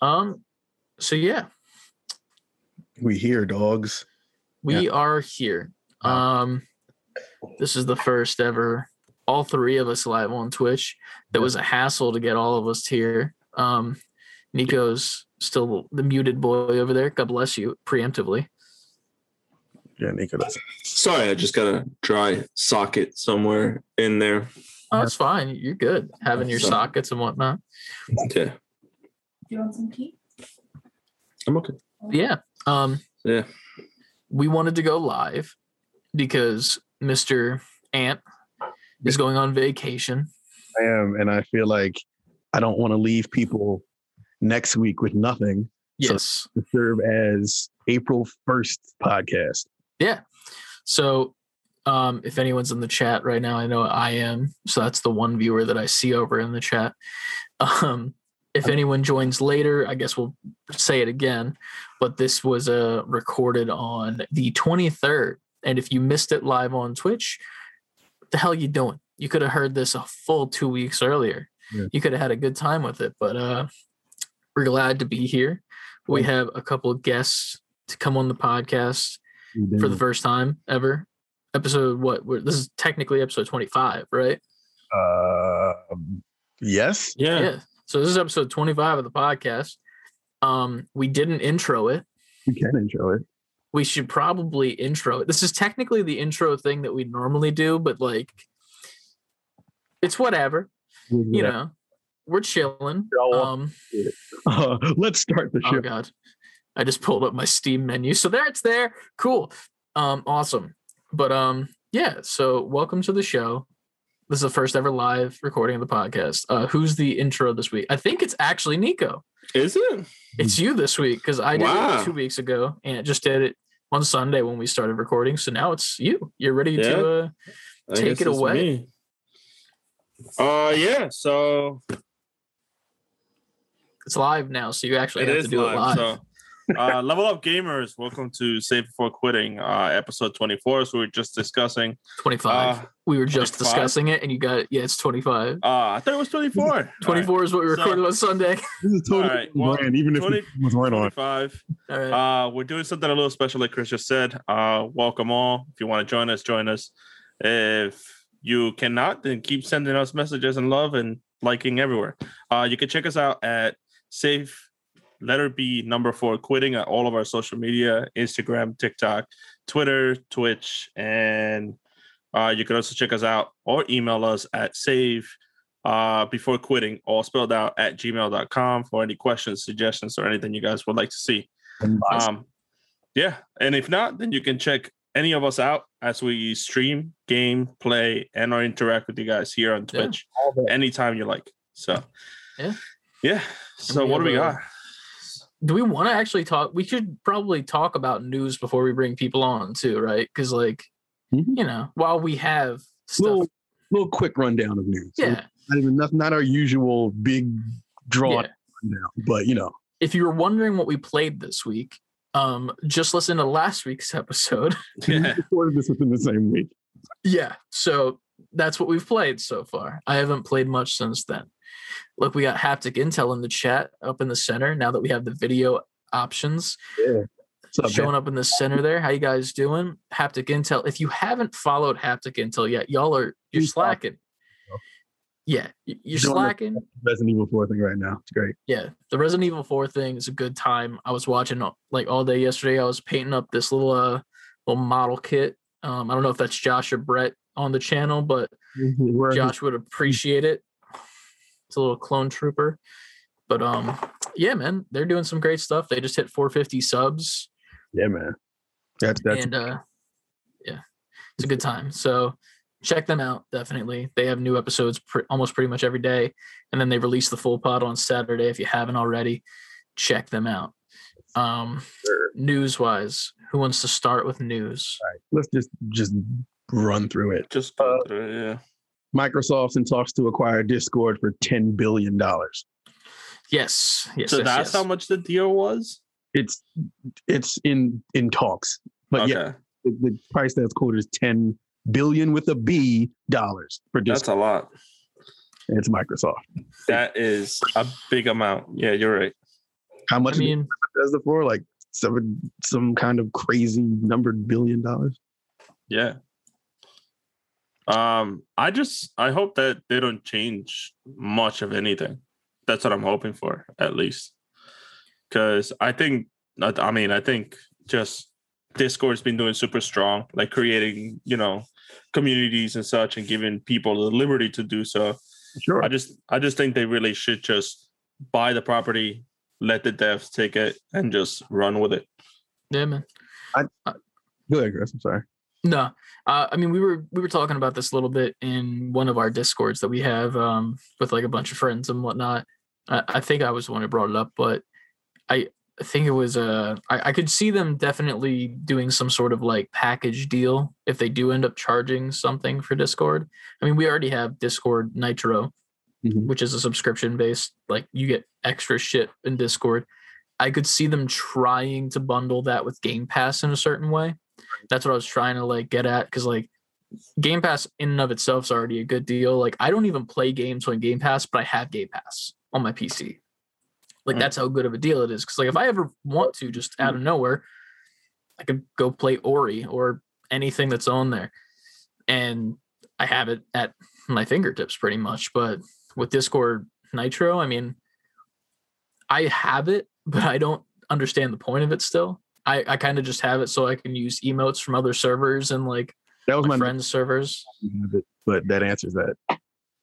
Um. So yeah, We here, dogs. we are here. Um. This is the first ever. All three of us live on Twitch. That was a hassle to get all of us here. Um. Nico's still the muted boy over there. God bless you preemptively. Yeah, Nico does. Sorry, I just got a dry socket somewhere in there. Oh, it's fine. You're good. Having your sockets and whatnot. Okay, Do you want some tea? I'm okay. Yeah. Um. Yeah. we wanted to go live because Mr. Ant is going on vacation. I am, and I feel like I don't want to leave people next week with nothing So- Yes. to serve as April 1st podcast. Yeah. So, um, if anyone's in the chat right now, I know I am. So that's the one viewer that I see over in the chat. Um, if anyone joins later, I guess we'll say it again. But this was uh, recorded on the 23rd. And if you missed it live on Twitch, what the hell you doing? You could have heard this a full two weeks earlier. Yeah. You could have had a good time with it. But uh, we're glad to be here. We have a couple of guests to come on the podcast for the first time ever. Episode what? This is technically episode 25, right? Uh, yes. Yeah. So this is episode 25 of the podcast. Um, we didn't intro it. We can intro it. We should probably intro it. This is technically the intro thing that we normally do, but like it's whatever. You know, we're chilling. Um, Uh, let's start the show. oh god. I just pulled up my Steam menu. So there it's there. Cool. Um, awesome. But um, yeah, so welcome to the show. This is the first ever live recording of the podcast. Uh, who's the intro this week? I think it's actually Nico. Is it? It's you this week because I did Wow. it two weeks ago and it just did it on Sunday when we started recording. So now it's you. You're ready Yeah. to uh Take it away. me. Uh, yeah. So it's live now, so you actually have to do live. it live. So, uh, level up gamers, welcome to Save Before Quitting, uh, episode 24. So we are just discussing. 25. Uh, we were just 25? discussing it and you got yeah, it's 25. uh, I thought it was 24. All right. 24 is what we So- recorded on Sunday. This is totally All right, well, brand, even if 20 it was weren't on. 25. All right. Uh, we're doing something a little special, like Chris just said. Uh, welcome all. If you want to join us, join us. If you cannot, then keep sending us messages and love and liking everywhere. Uh, you can check us out at Safe Letter B number four quitting at all of our social media: Instagram, TikTok, Twitter, Twitch, and uh, you can also check us out or email us at save uh, before quitting, all spelled out at gmail.com for any questions, suggestions, or anything you guys would like to see. Um, yeah, and if not, then you can check any of us out as we stream, game, play, and or interact with you guys here on Twitch All that. anytime you like. So, Yeah. yeah. So what do we have a- got? Do we want to actually talk? We should probably talk about news before we bring people on too, right? Because like, Mhm. you know, while we have stuff, little, little quick rundown of news. yeah, Not even not, not our usual big draw yeah. rundown, but you know, If you were wondering what we played this week, um, just listen to last week's episode. we Yeah. recorded this within the same week. yeah, so that's what we've played so far. I haven't played much since then. Look, we got haptic intel in the chat up in the center. Now that we have the video options, Yeah. Up, showing man? up in the center there. How you guys doing? Haptic Intel. If you haven't followed Haptic Intel yet, y'all are you're slacking. Yeah, you're slacking. Resident Evil 4 thing right now. It's great. Yeah, the Resident Evil 4 thing is a good time. I was watching uh, like all day yesterday. I was painting up this little uh little model kit. Um, I don't know if that's Josh or Brett on the channel, but We're- Josh would appreciate it. It's a little clone trooper. But um, yeah, man, they're doing some great stuff. They just hit 450 subs. Yeah, man. That's that's and uh yeah it's a good time so check them out definitely they have new episodes pre- almost pretty much every day and then they release the full pod on saturday if you haven't already check them out um Sure. news wise who wants to start with news right. Let's just just run through it. Just Uh, through it, yeah. Microsoft's in talks to acquire Discord for ten billion dollars. yes yes So yes, that's yes. how much the deal was? It's it's in in talks, but okay. yeah, the, the price that's quoted is ten billion with a B dollars for Discord. That's a lot. it's Microsoft. That is a big amount. Yeah, you're right. How much I mean, Bethesda for? Like seven, some kind of crazy numbered billion dollars. Yeah. Um, I just I hope that they don't change much of anything. That's what I'm hoping for, at least. Because I think, I I mean, I think just Discord's been doing super strong, like creating, you know, communities and such, and giving people the liberty to do so. Sure. I just, I just think they really should just buy the property, let the devs take it, and just run with it. yeah, man. I go ahead, Chris. I'm sorry. No, uh, I mean we were we were talking about this a little bit in one of our discords that we have um, with like a bunch of friends and whatnot. I, I think I was the one who brought it up, but I I think it was uh, I, I could see them definitely doing some sort of like package deal if they do end up charging something for Discord. I mean we already have Discord Nitro, Mhm. which is a subscription based like you get extra shit in Discord. I could see them trying to bundle that with Game Pass in a certain way. That's what I was trying to like get at because like Game Pass in and of itself is already a good deal. Like I don't even play games on Game Pass, but I have Game Pass on my PC. Like Mm. that's how good of a deal it is. Because like if I ever want to, just out of nowhere, I could go play Ori or anything that's on there, and I have it at my fingertips pretty much. But with Discord Nitro, I mean, I have it, but I don't understand the point of it still. I, I kind of just have it so I can use emotes from other servers and like That was my my, friends' servers. next, but that answers that.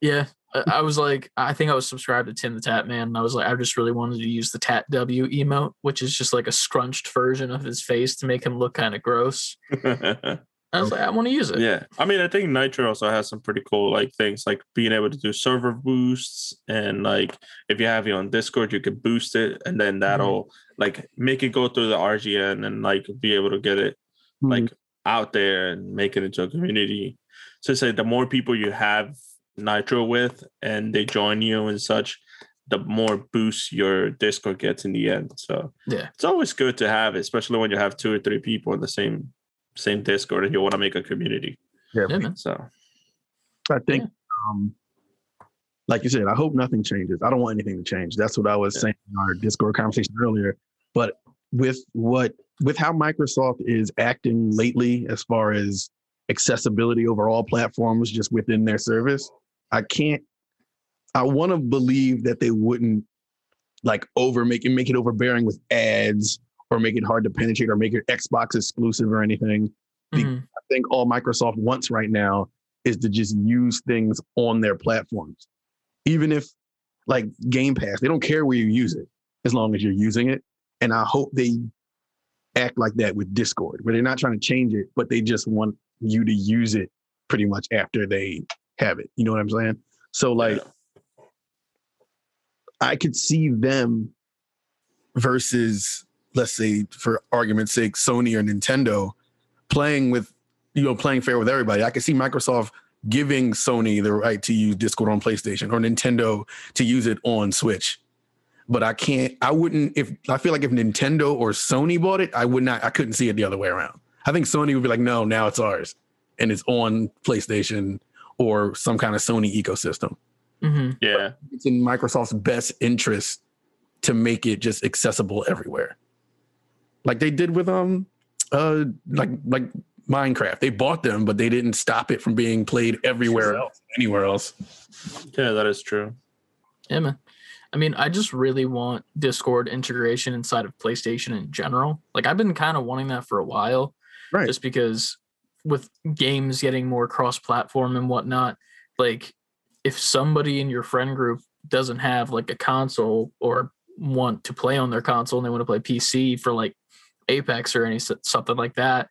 Yeah. I, I was like, I think I was subscribed to Tim the Tatman. And I was like, I just really wanted to use the Tat W emote, which is just like a scrunched version of his face to make him look kind of gross. I was like, I want to use it. yeah i mean i think nitro also has some pretty cool like things like being able to do server boosts and like if you have it on discord you could boost it and then that'll like make it go through the rgn and like be able to get it Hmm. like out there and make it into a community so say the more people you have nitro with and they join you and such the more boost your discord gets in the end so Yeah. it's always good to have it especially when you have two or three people in the same same discord and you want to make a community Yeah, Yeah, man. so I think, um, like you said, I hope nothing changes. I don't want anything to change. That's what I was Yeah. saying in our Discord conversation earlier. But with what, with how Microsoft is acting lately, as far as accessibility over all platforms, just within their service, I can't. I want to believe that they wouldn't like over make it make it overbearing with ads or make it hard to penetrate or make it Xbox exclusive or anything. Mhm. I think all Microsoft wants right now is to just use things on their platforms. Even if like Game Pass, they don't care where you use it as long as you're using it. And I hope they act like that with Discord, where they're not trying to change it, but they just want you to use it pretty much after they have it. You know what I'm saying? So like I could see them versus, let's say, for argument's sake, Sony or Nintendo playing with, you know, playing fair with everybody. I could see Microsoft giving Sony the right to use Discord on PlayStation or Nintendo to use it on Switch. But I can't, I wouldn't, if I feel like if Nintendo or Sony bought it, I would not, I couldn't see it the other way around. I think Sony would be like, no, now it's ours and it's on PlayStation or some kind of Sony ecosystem Mhm. yeah it's in Microsoft's best interest to make it just accessible everywhere. Like they did with um uh like like Minecraft. They bought them, but they didn't stop it from being played everywhere else, anywhere else. yeah that is true Yeah, man. I mean, I just really want Discord integration inside of PlayStation in general. Like, I've been kind of wanting that for a while, Right. just because with games getting more cross platform and whatnot, like, if somebody in your friend group doesn't have like a console or want to play on their console and they want to play PC for like Apex or any something like that,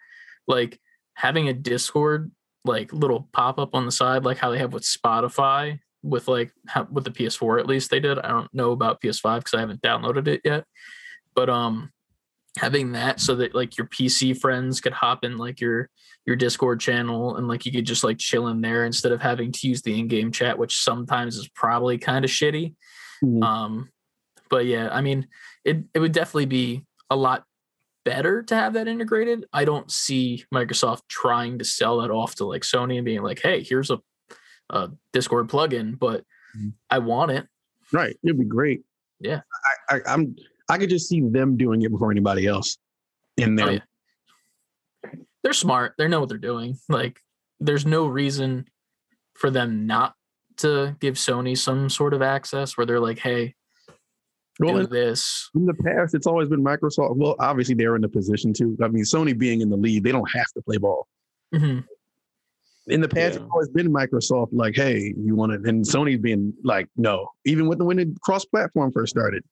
like having a Discord like little pop up on the side, like how they have with Spotify, with like how, with the PS4 at least they did. I don't know about PS5 because I haven't downloaded it yet, but um, having that so that like your PC friends could hop in like your your Discord channel and like you could just like chill in there instead of having to use the in-game chat, which sometimes is probably kind of shitty. Mhm. Um, but yeah, I mean, it it would definitely be a lot better to have that integrated. I don't see Microsoft trying to sell that off to like Sony and being like, "Hey, here's a, a Discord plugin," but Mhm. I want it. Right. It'd be great. Yeah. I, I, I'm I could just see them doing it before anybody else in there. Oh, yeah. They're smart. They know what they're doing. Like, there's no reason for them not to give Sony some sort of access where they're like, hey, Well, do in, this. in the past, it's always been Microsoft. Well, obviously they're in the position to. I mean, Sony being in the lead, they don't have to play ball. Mhm. In the past, Yeah. it's always been Microsoft like, hey, you want it, and Sony being like, no. Even with the when the cross-platform first started,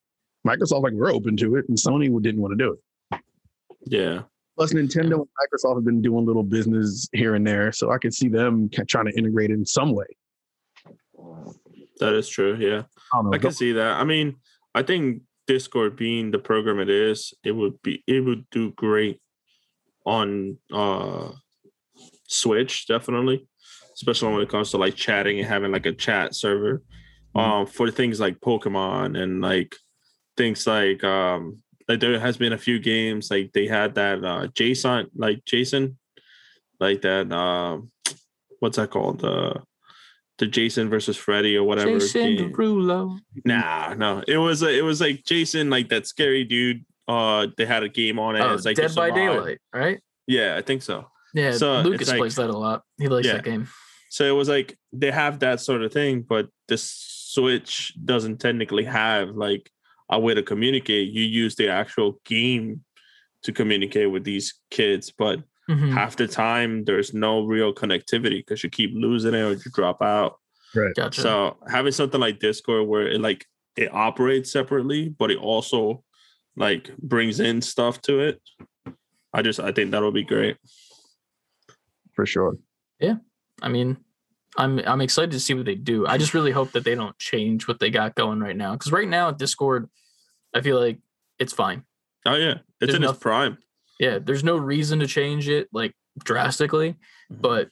Microsoft like we're open to it, and Sony didn't want to do it. Yeah. Plus, Nintendo and Microsoft have been doing little business here and there, so I could see them trying to integrate it in some way. That is true. Yeah. I don't know. I can see that. I mean, I think Discord being the program it is, it would be it would do great on uh Switch, definitely. Especially when it comes to like chatting and having like a chat server. Um for things like Pokemon and like things like um like there has been a few games like they had that uh Jason like Jason like that um what's that called uh the Jason versus Freddy or whatever Jason game. Derulo. Nah, no. It was a, it was like Jason, like that scary dude. Uh, they had a game on it. Oh, it's like Dead by. Daylight, right? Yeah, I think so. Yeah, So, Lucas like- plays that a lot. He likes Yeah. that game. So it was like they have that sort of thing, but the Switch doesn't technically have like a way to communicate. You use the actual game to communicate with these kids, but Mhm. half the time there's no real connectivity because you keep losing it or you drop out. Gotcha. So having something like Discord where it like it operates separately, but it also like brings in stuff to it. I just I think that'll be great. for sure. Yeah. I mean, I'm I'm excited to see what they do. I just really hope that they don't change what they got going right now. Because right now, Discord, I feel like it's fine. Oh yeah, it's There's in its prime. Yeah, there's no reason to change it like drastically, Mhm. but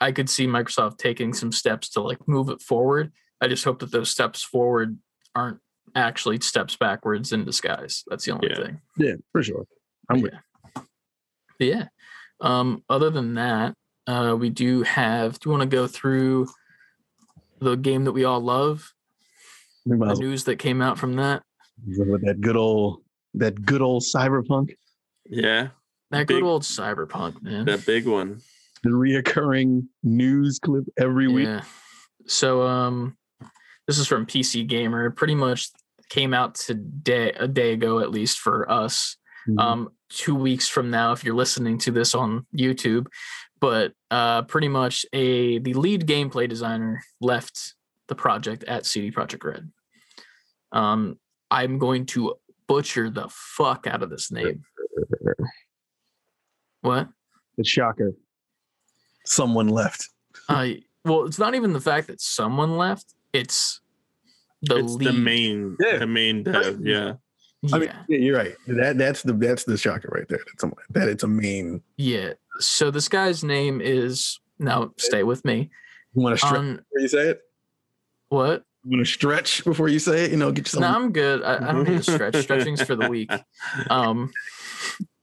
I could see Microsoft taking some steps to like move it forward. I just hope that those steps forward aren't actually steps backwards in disguise. That's the only Yeah. thing. Yeah, for sure. I'm with yeah. Yeah. Um, other than that, uh, we do have. Do you want to go through the game that we all love? The news that came out from that. with that good old that good old cyberpunk, Yeah, That Big- good old cyberpunk, man. that big one. the reoccurring news clip every week. Yeah. So um this is from PC Gamer. Pretty much came out today a day ago at least for us. Mhm. Um 2 weeks from now if you're listening to this on YouTube. But uh pretty much a the lead gameplay designer left the project at CD Projekt Red. Um I'm going to butcher the fuck out of this name. What? the shocker. Someone left. Uh, well, it's not even the fact that someone left. It's the it's lead. the main, Yeah. the main dev. Yeah, Yeah, I mean, yeah, you're right. That that's the that's the shocker right there. That someone that it's a main. yeah. So this guy's name is now. Stay with me. You want to stretch On you say it? what? You want to stretch before you say it? You know, get yourself. No, I'm good. I, I don't need to stretch. Stretching's for the weak. Um.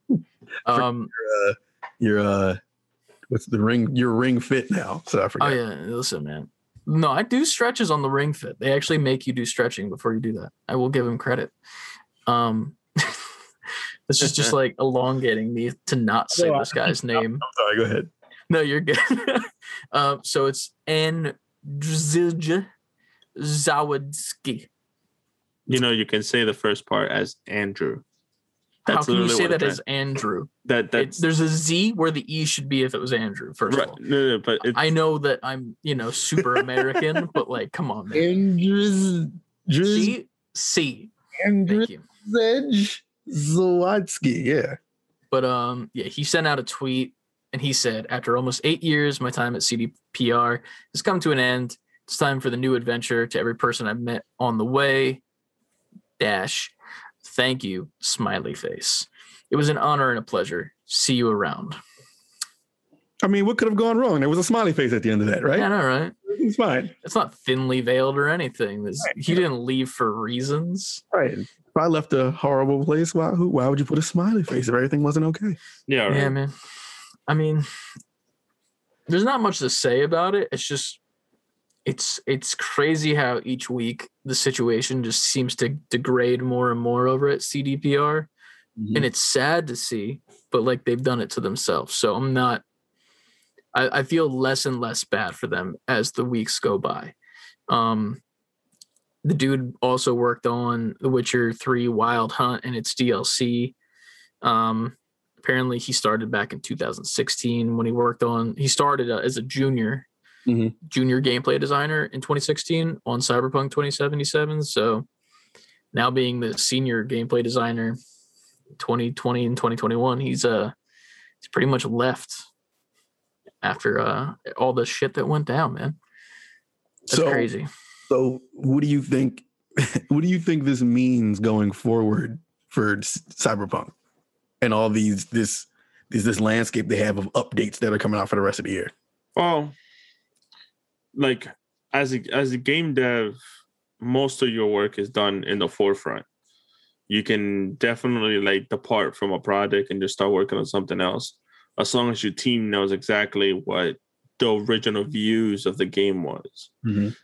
Um. uh, your uh, what's the ring? Your ring fit now. So I forgot. Oh yeah. Listen, man. No, I do stretches on the ring fit. They actually make you do stretching before you do that. I will give him credit. Um. this is just like elongating me to not say this guy's name. I'm sorry. Go ahead. No, you're good. um, so it's Andrzej Zawadzki. you know you can say the first part as Andrew. How can you say that as Andrew? that? It, there's a Z where the E should be if it was Andrew. First right. of all, No, no, but it's, I know that I'm you know super American, but like, come on, man. Andrews, Andrews, C C. Andrews Thank you. Zawadsky. Yeah. But um, yeah, he sent out a tweet and he said, after almost eight years, my time at CDPR has come to an end. It's time for the new adventure to every person I've met on the way. Dash. Thank you, smiley face. It was an honor and a pleasure. See you around. I mean, what could have gone wrong? There was a smiley face at the end of that, right? Yeah, all right. It's fine. It's not thinly veiled or anything. This, he didn't leave for reasons. Right. If I left a horrible place, why who why would you put a smiley face if everything wasn't okay? yeah, right. Yeah, man. I mean, there's not much to say about it. It's just it's it's crazy how each week the situation just seems to degrade more and more over at CDPR, and it's sad to see. But like they've done it to themselves, so I'm not. I, I feel less and less bad for them as the weeks go by. Um, the dude also worked on The Witcher 3 Wild Hunt and its DLC. Um, apparently, he started back in 2016 when he worked on, he started uh, as a junior, Mhm. junior gameplay designer in 2016 on Cyberpunk 2077. So now being the senior gameplay designer 2020 and 2021, he's uh he's pretty much left after uh all the shit that went down, man. That's so, crazy. so what do you think? What do you think this means going forward for s- Cyberpunk and all these this this this landscape they have of updates that are coming out for the rest of the year? Well, like as a as a game dev, most of your work is done in the forefront. You can definitely like depart from a project and just start working on something else, as long as your team knows exactly what the original views of the game was.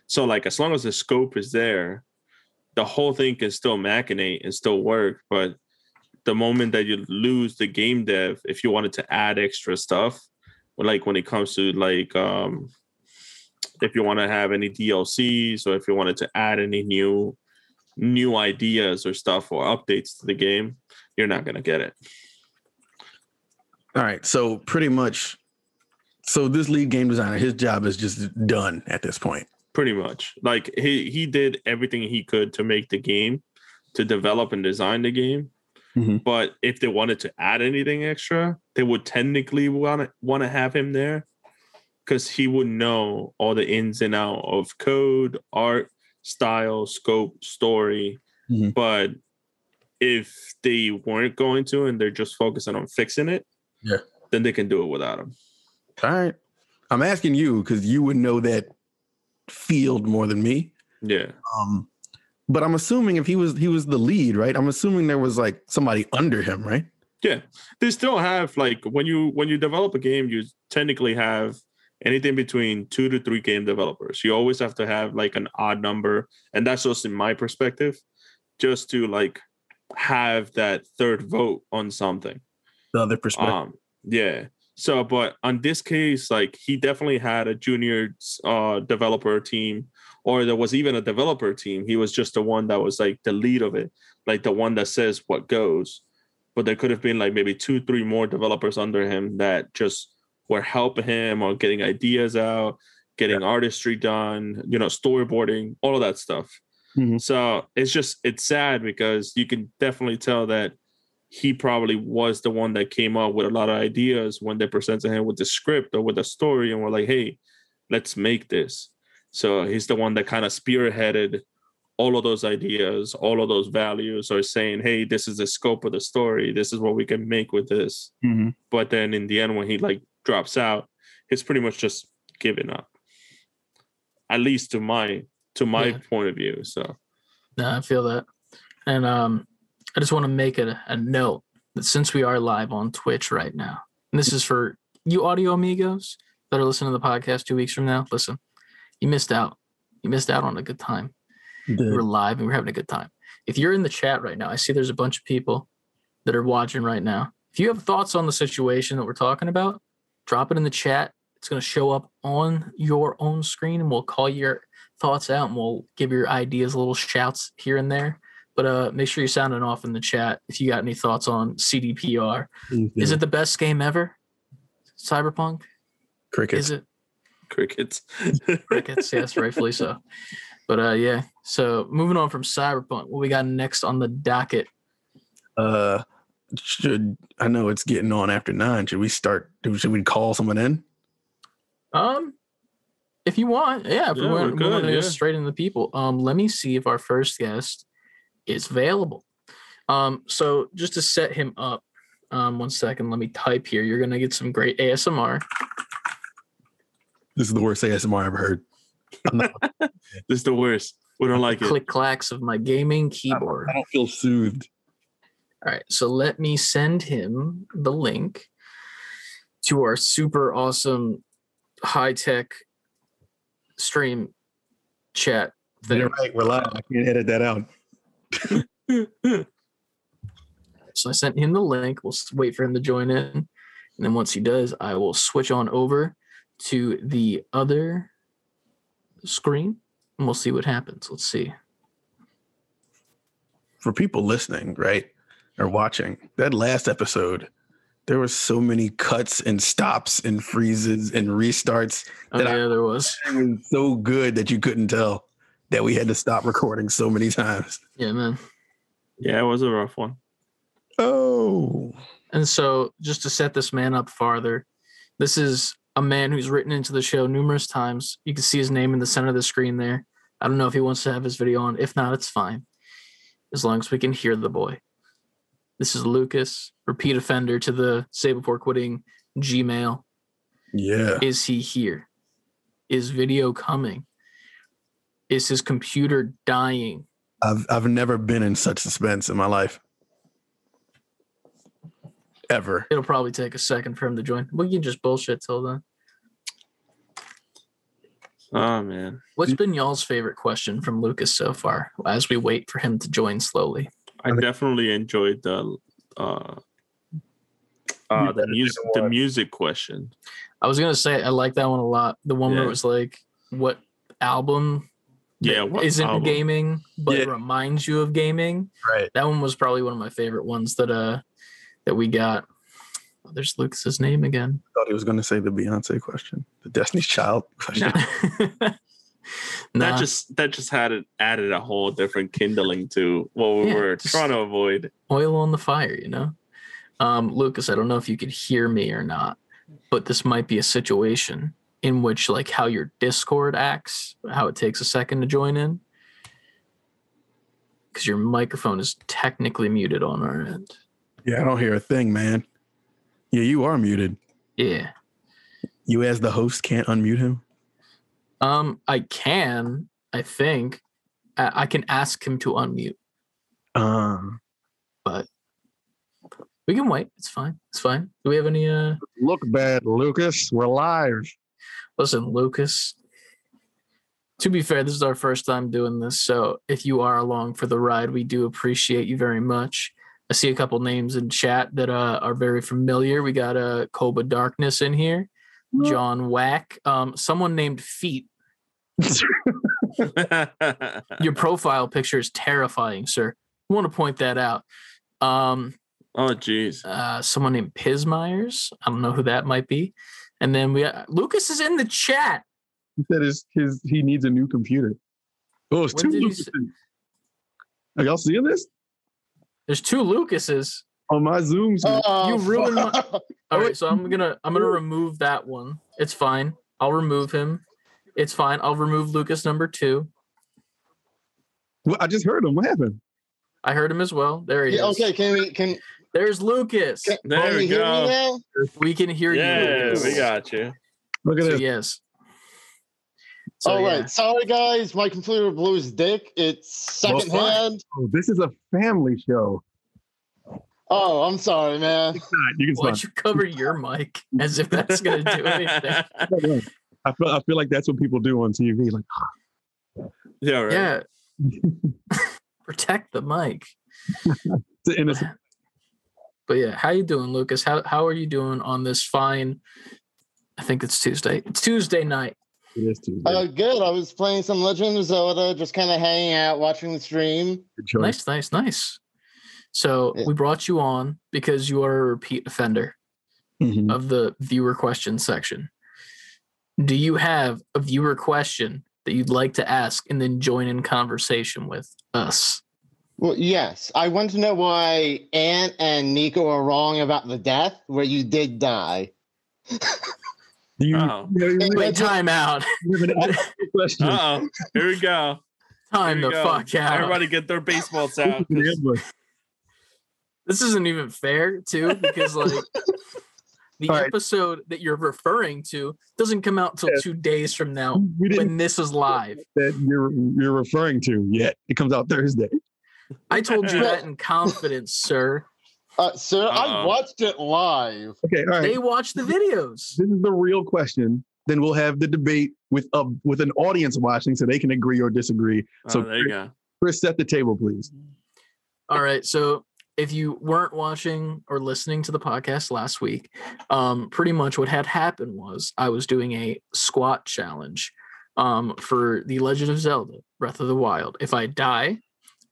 So like as long as the scope is there, the whole thing can still machinate and still work. But the moment that you lose the game dev, if you wanted to add extra stuff, like when it comes to like um if you want to have any DLCs or if you wanted to add any new new ideas or stuff or updates to the game, you're not gonna get it. All right. So pretty much, so this lead game designer, his job is just done at this point. pretty much like he he did everything he could to make the game to develop and design the game Mhm. but if they wanted to add anything extra they would technically want to want to have him there because he would know all the ins and out of code art style scope story Mhm. but if they weren't going to and they're just focusing on fixing it Yeah. then they can do it without him All right. I'm asking you because you would know that field more than me. yeah Um, but I'm assuming if he was he was the lead, right? I'm assuming there was like somebody under him, right? Yeah, they still have like when you when you develop a game, you technically have anything between two to three game developers. You always have to have like an odd number, and that's just in my perspective, just to like have that third vote on something. The other perspective. Um, yeah. So, but on this case, like he definitely had a junior uh developer team, or there was even a developer team. He was just the one that was like the lead of it, like the one that says what goes. But there could have been like maybe two, three more developers under him that just were helping him or getting ideas out, getting artistry done, you know, storyboarding, all of that stuff. Mhm. So it's just it's sad because you can definitely tell that he probably was the one that came up with a lot of ideas when they presented him with the script or with the story and were like, hey, let's make this. So he's the one that kind of spearheaded all of those ideas, all of those values, or saying, hey, this is the scope of the story. This is what we can make with this. Mhm. But then in the end, when he like drops out, he's pretty much just giving up. At least to my to my Yeah. point of view. So No, I feel that. And um, I just want to make a, a note that since we are live on Twitch right now, and this is for you audio amigos that are listening to the podcast two weeks from now, listen, you missed out. You missed out on a good time. We're live and we're having a good time. If you're in the chat right now, I see there's a bunch of people that are watching right now. If you have thoughts on the situation that we're talking about, drop it in the chat. It's going to show up on your own screen and we'll call your thoughts out and we'll give your ideas little shouts here and there. But uh, make sure you're sounding off in the chat if you got any thoughts on CDPR. Is it the best game ever? Cyberpunk? crickets? Is it? crickets. Crickets, yes, rightfully so. But uh, yeah. So moving on from Cyberpunk, what we got next on the docket? Uh, should I know it's getting on after nine? Should we start? Should we call someone in? Um, if you want, yeah, if Yeah, we we're want, we want good, to go yeah. straight into the people. Um, let me see if our first guest is available. Um, so just to set him up, um, one second, let me type here. You're gonna get some great ASMR. This is the worst ASMR I ever heard. this is the worst. We don't like it. Click clacks of my gaming keyboard. I don't feel soothed. All right, so let me send him the link to our super awesome high tech stream chat thing. You're right. We're live. I can't edit that out. So I sent him the link. We'll wait for him to join in. And then once he does, I will switch on over to the other screen and we'll see what happens. Let's see. For people listening, right, or watching, that last episode, there were so many cuts and stops and freezes and restarts. Oh, That I- yeah, there was. It was so good that you couldn't tell that we had to stop recording so many times. Yeah, man. Yeah, it was a rough one. Oh, And so, just to set this man up farther, this is a man who's written into the show numerous times. You can see his name in the center of the screen there. I don't know if he wants to have his video on. If not, it's fine, as long as we can hear the boy. This is Lucas, repeat offender to the Say Before Quitting Gmail. yeah. Is he here? Is video coming? Is his computer dying? I've I've never been in such suspense in my life. Ever. It'll probably take a second for him to join. We can just bullshit till then. Oh man, What's been y'all's favorite question from Lucas so far as we wait for him to join slowly? I definitely enjoyed the uh, uh the music the music question. I was gonna say I like that one a lot. The one where it was like, what album Yeah, that what isn't album? gaming but Yeah. reminds you of gaming? Right. That one was probably one of my favorite ones that uh that we got. Oh, there's Lucas's name again. I thought he was going to say the Beyonce question, the Destiny's Child question. nah, That just that just had it added a whole different kindling to what we Yeah, were trying to avoid. oil on the fire, you know. Um, Lucas, I don't know if you could hear me or not, but this might be a situation in which, like, how your Discord acts, how it takes a second to join in, because your microphone is technically muted on our end. Yeah, I don't hear a thing, man. Yeah, you are muted. Yeah. You as the host can't unmute him. Um, I can, I think, I, I can ask him to unmute, Um, but we can wait. It's fine. It's fine. Do we have any? Uh, look bad, Lucas. We're live. Listen, Lucas. To be fair, this is our first time doing this, so if you are along for the ride, we do appreciate you very much. I see a couple names in chat that uh, are very familiar. We got uh, Koba Darkness in here, John Whack, um, someone named Feet. Your profile picture is terrifying, sir. I want to point that out. Um, oh jeez. uh, someone named Pismires. I don't know who that might be. And then we Lucas is in the chat. He said his, his he needs a new computer. Oh, it's What two did Lucases. Are y'all seeing this? There's two Lucases. On my Zoom. Oh, screen. Oh, You ruined my- All right, so I'm gonna I'm gonna remove that one. It's fine. I'll remove him. It's fine. I'll remove Lucas number two. Well, I just heard him. What happened? I heard him as well. There he Yeah, is. okay, can we can, There's Lucas. can, There can we we hear go. me now? We can hear Yeah, you. Lucas. we got you. Look at So this. yes. So, All right, yeah. sorry guys, my computer blew his dick. It's Well, secondhand. Oh, this is a family show. Oh, I'm sorry, man. You can Why'd you cover your mic as if that's gonna do anything? I feel I feel like that's what people do on TV. Like, yeah, right. Yeah. Protect the mic. it's innocent. But yeah, how you doing, Lucas? How how are you doing on this fine? I think it's Tuesday. It's Tuesday night. It is Tuesday. Uh, good. I was playing some Legend of Zelda, just kind of hanging out, watching the stream. Nice, nice, nice. So Yeah. we brought you on because you are a repeat offender Mhm. of the viewer question section. Do you have a viewer question that you'd like to ask and then join in conversation with us? Well, yes. I want to know why Ant and Nico are wrong about the death, where you did die. Do you, Oh. you, you Wait, time out. have an actual question? Uh oh. Here we go. Time Here the go. fuck out. Everybody get their baseballs out. 'Cause- this isn't even fair too because like the All right. episode that you're referring to doesn't come out till Yeah. two days from now when this is live that you're you're referring to yet. It comes out Thursday. i told you that in confidence sir Uh, sir, I Uh-oh. watched it live. Okay, all right. they watch the videos this is the real question. then we'll have the debate with a with an audience watching, so they can agree or disagree. So oh, there you go. Chris, set the table, please. All right. So if you weren't watching or listening to the podcast last week, um, pretty much what had happened was I was doing a squat challenge um, for The Legend of Zelda Breath of the Wild. If I die,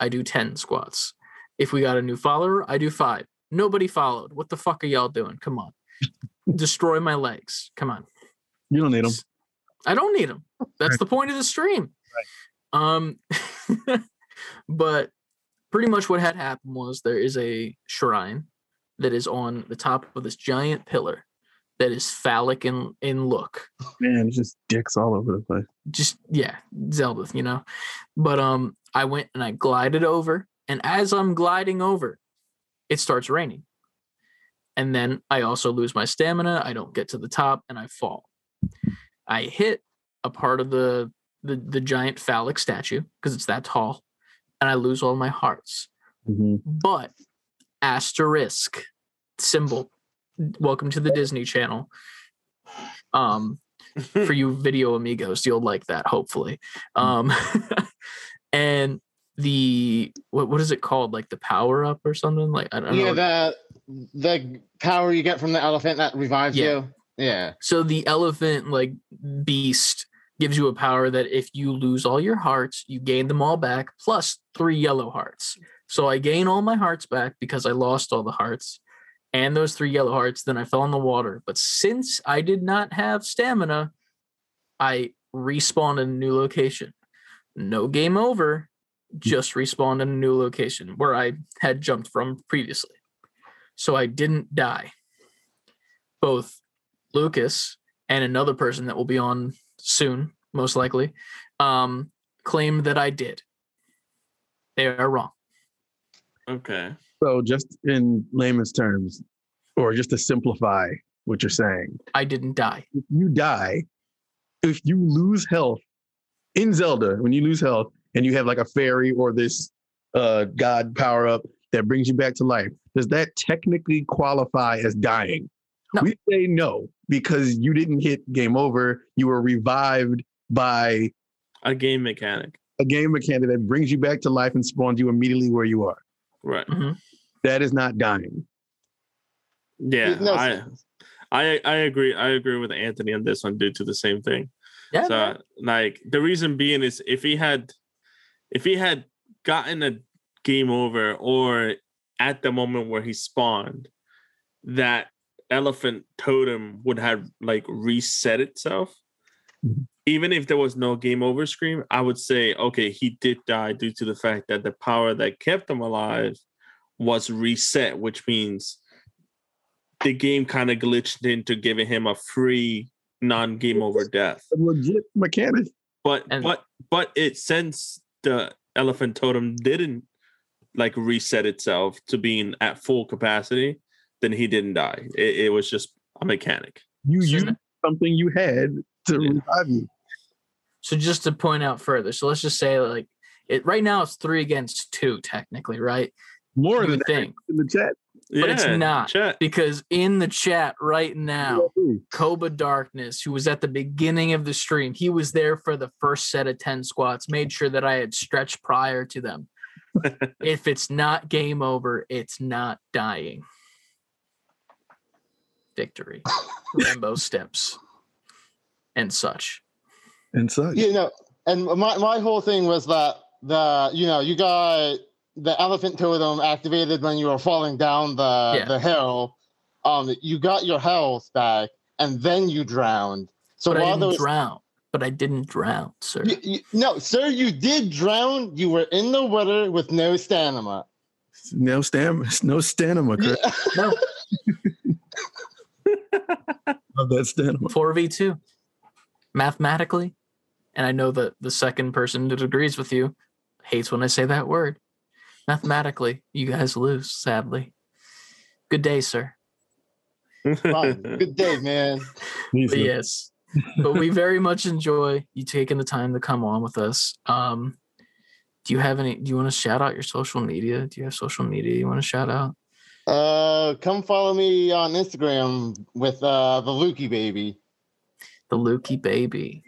I do 10 squats. If we got a new follower, I do five. Nobody followed. What the fuck are y'all doing? Come on. Destroy my legs. Come on. You don't need them. I don't need them. That's Right. the point of the stream. Um, but pretty much what had happened was there is a shrine that is on the top of this giant pillar that is phallic in in look. Man, it's just dicks all over the place. Just yeah, Zelda, you know. But um, I went and I glided over, and as I'm gliding over, it starts raining. And then I also lose my stamina. I don't get to the top, and I fall. I hit a part of the the, the giant phallic statue because it's that tall, and I lose all my hearts. Mhm. But asterisk symbol. Welcome to the Disney Channel. Um, for you video amigos, you'll like that hopefully. Um, and the what what is it called? Like the power up or something? Like I don't Yeah, know. the the power you get from the elephant that revives Yeah. you. Yeah. So the elephant like beast gives you a power that if you lose all your hearts, you gain them all back plus three yellow hearts. So I gain all my hearts back because I lost all the hearts and those three yellow hearts. Then I fell in the water. But since I did not have stamina, I respawned in a new location. No game over, just respawned in a new location where I had jumped from previously. So I didn't die. Both Lucas and another person that will be on soon, most likely, um, claim that I did. They are wrong. Okay. So, just in layman's terms, or just to simplify what you're saying, I didn't die. if you die, if you lose health in Zelda, when you lose health and you have like a fairy or this uh, god power up that brings you back to life, does that technically qualify as dying? No. We say no because you didn't hit game over. You were revived by A game mechanic. a game mechanic that brings you back to life and spawns you immediately where you are. Right. Mhm. That is not dying. Yeah. No I. I I agree. I agree with Anthony on this one due to the same thing. Yeah, so man. like the reason being is if he had if he had gotten a game over or at the moment where he spawned that elephant totem would have like reset itself Mhm. even if there was no game over screen i would say okay he did die due to the fact that the power that kept him alive was reset which means the game kind of glitched into giving him a free non-game over death A legit mechanic. but And- but but it since the elephant totem didn't like reset itself to being at full capacity, then he didn't die. It, it was just a mechanic. You So used n- something you had to Yeah. revive you. So just to point out further, so let's just say like it right now it's three against two technically, right? More You than would that think in the chat. But it's not. Chat. because in the chat right now, Koba Darkness, who was at the beginning of the stream, he was there for the first set of 10 squats, made sure that I had stretched prior to them. if it's not game over, it's not dying. Victory, Rambo steps, and such. And such. You know, and my, my whole thing was that the you know you got the elephant totem activated when you were falling down the Yeah. the hill. Um, you got your health back, and then you drowned. So But I while didn't those drown. But I didn't drown, sir. you, you, no, sir, you did drown. You were in the water with no stamina. No stamina. No stamina, Chris. No, Love that stamina. 4v2. Mathematically, and I know that the second person that agrees with you hates when I say that word. Mathematically, you guys lose, sadly. Good day, sir. Fine. Good day, man. But yes, but we very much enjoy you taking the time to come on with us. Um, do you have any? Do you want to shout out your social media? Do you have social media you want to shout out? Uh, come follow me on Instagram with uh the Lukey baby. The Lukey baby.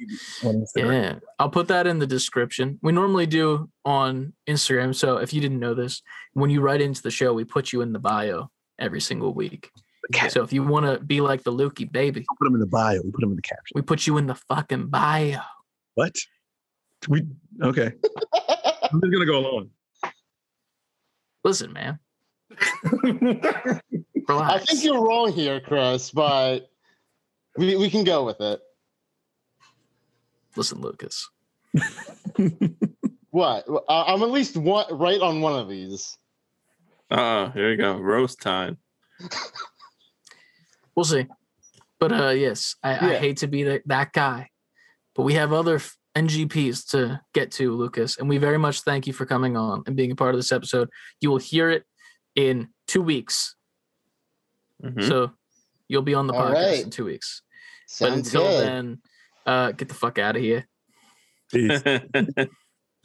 Yeah, I'll put that in the description. We normally do on Instagram. So if you didn't know this, when you write into the show, we put you in the bio every single week. Cat- So if you want to be like the Lukey baby, Put them in the bio. We put them in the caption. we put you in the fucking bio. What? We okay. I'm just gonna go along. Listen, man, I think you're wrong here, Chris, but we, we can go with it. Listen, Lucas. What? Uh, I'm at least one right on one of these. Oh, here we go. Roast time. We'll see. But uh, yes, I, I hate to be that, that guy, but we have other f- NGPs to get to, Lucas, and we very much thank you for coming on and being a part of this episode. You will hear it in two weeks, Mhm. so you'll be on the All podcast right. in two weeks. Sounds but until good. then, uh, get the fuck out of here.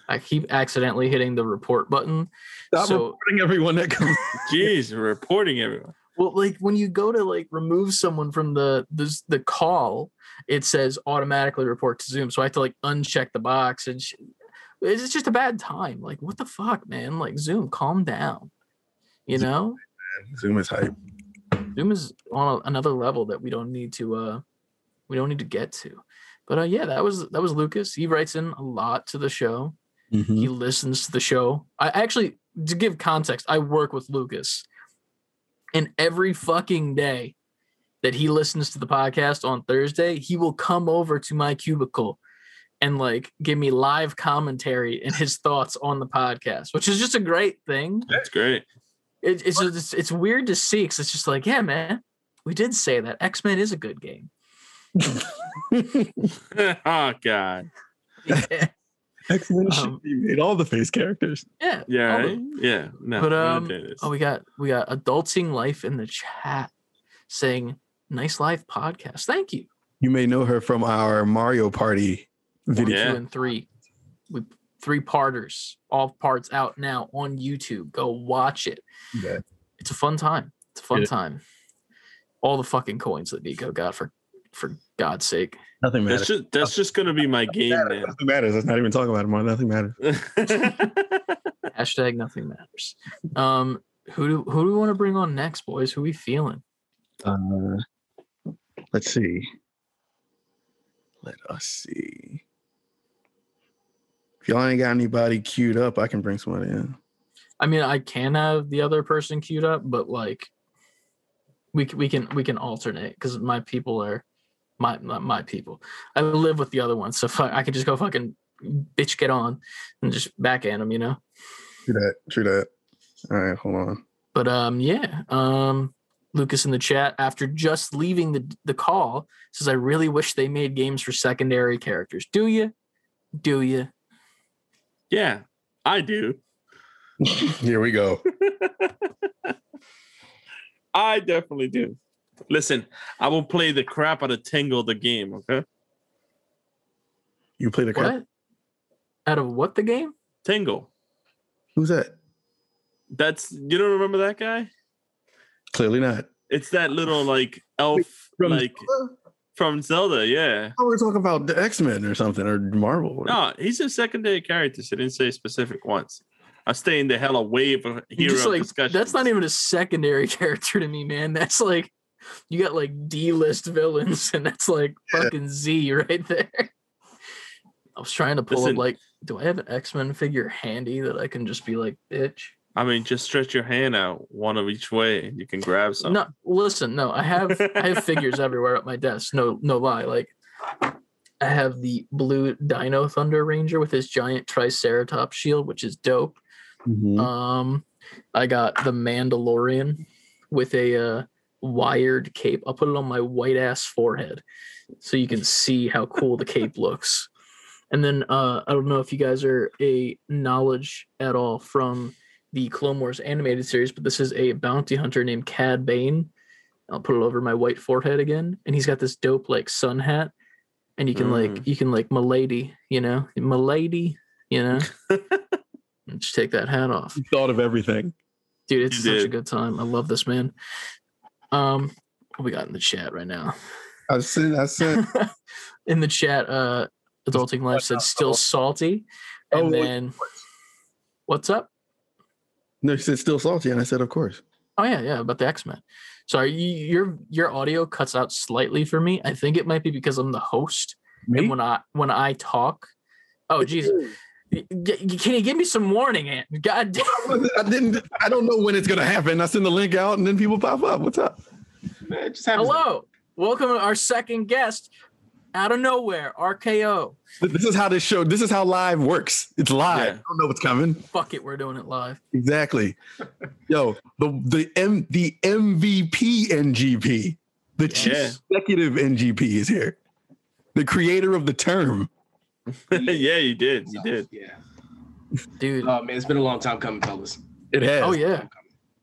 I keep accidentally hitting the report button. Stop So- reporting everyone that comes. Jeez, reporting everyone. Well, like when you go to like remove someone from the the, the call, it says automatically report to Zoom. So I have to like uncheck the box and sh- it's just a bad time. Like what the fuck, man? Like Zoom, calm down. You know, Zoom is hype. Zoom is on a, another level that we don't need to uh we don't need to get to. But uh yeah, that was that was Lucas. He writes in a lot to the show. Mm-hmm. He listens to the show. I actually, to give context, I work with Lucas, and every fucking day that he listens to the podcast on Thursday, he will come over to my cubicle and like give me live commentary and his thoughts on the podcast, which is just a great thing. That's great. It, it's just, it's, it's weird to see because it's just like, yeah, man, we did say that X Men is a good game. oh God. yeah, X Men Um, should be made all the face characters. yeah. Yeah. all the- right? Yeah. No. But, um, gonna do this. Oh, we got we got adulting life in the chat saying nice live podcast. Thank you. You may know her from our Mario Party One, video. Yeah. two, and three. We three parters, all parts out now on YouTube. Go watch it. Yeah. It's a fun time. It's a fun Yeah. time. All the fucking coins that Nico got for for God's sake. Nothing that's matters. just that's just gonna be my game Nothing matters. Let's not even talk about it more. Nothing matters. Hashtag nothing matters. Um, who do who do we want to bring on next, boys? Who we feeling? Uh, let's see. Let us see. If y'all ain't got anybody queued up, I can bring someone in. I mean, I can have the other person queued up, but like, we we can we can alternate because my people are my my people. I live with the other one, so fu- I can just go fucking bitch get on and just backhand them, you know. True that. True that. All right, hold on. But um, yeah, um, Lucas in the chat after just leaving the the call says, "I really wish they made games for secondary characters." Do you? Do you? Yeah, I do. Here we go. I definitely do. Listen, I will play the crap out of Tingle the game. Okay, You play the crap. What? Out of what the game? Tingle. Who's that? That's you don't remember that guy? Clearly not. It's that little like elf, From like from Zelda. Yeah. Oh, we're talking about the X Men or something or Marvel. No, he's a secondary character. So I didn't say specific ones. I stay in the hell away from You hero just like discussion. that's not even a secondary character to me, man. That's like you got like D list villains, and that's like Yeah. fucking Z right there. I was trying to pull Listen. up like, do I have an X Men figure handy that I can just be like, bitch? I mean, just stretch your hand out one of each way. and You can grab some. No, listen, no, I have I have figures everywhere at my desk. No, no lie. Like I have the blue Dino Thunder Ranger with his giant Triceratops shield, which is dope. Mhm. Um, I got the Mandalorian with a uh, wired cape. I'll put it on my white ass forehead so you can see how cool the cape looks. And then uh, I don't know if you guys are a knowledge at all from the Clone Wars animated series, but this is a bounty hunter named Cad Bane. I'll put it over my white forehead again, and he's got this dope like sun hat, and you can like Mm. you can like milady, you know, milady, you know. And Just take that hat off You thought of everything. dude it's You such a good time i love this man um what we got in the chat right now I sent. I sent. in the chat, uh, Adulting Life said still salty. And Oh, then what's up? No, she said still salty, and I said, of course. Oh yeah, yeah, about the X Men. Sorry, you, your your audio cuts out slightly for me. I think it might be because I'm the host, and when I when I talk, oh Jesus, Y- y- can you give me some warning, Ant? God damn. I didn't. I don't know when it's gonna happen. I send the link out, and then people pop up. What's up? Man, it just. Hello, welcome to our second guest, out of nowhere, RKO. This is how this show. This is how live works. It's live. Yeah. I don't know what's coming. Fuck it, we're doing it live. Exactly. Yo, the the M the MVP NGP, the chief executive NGP is here. The creator of the term. yeah, you did. You did. Yeah. Dude. Oh man, it's been a long time coming, fellas. It has. oh yeah.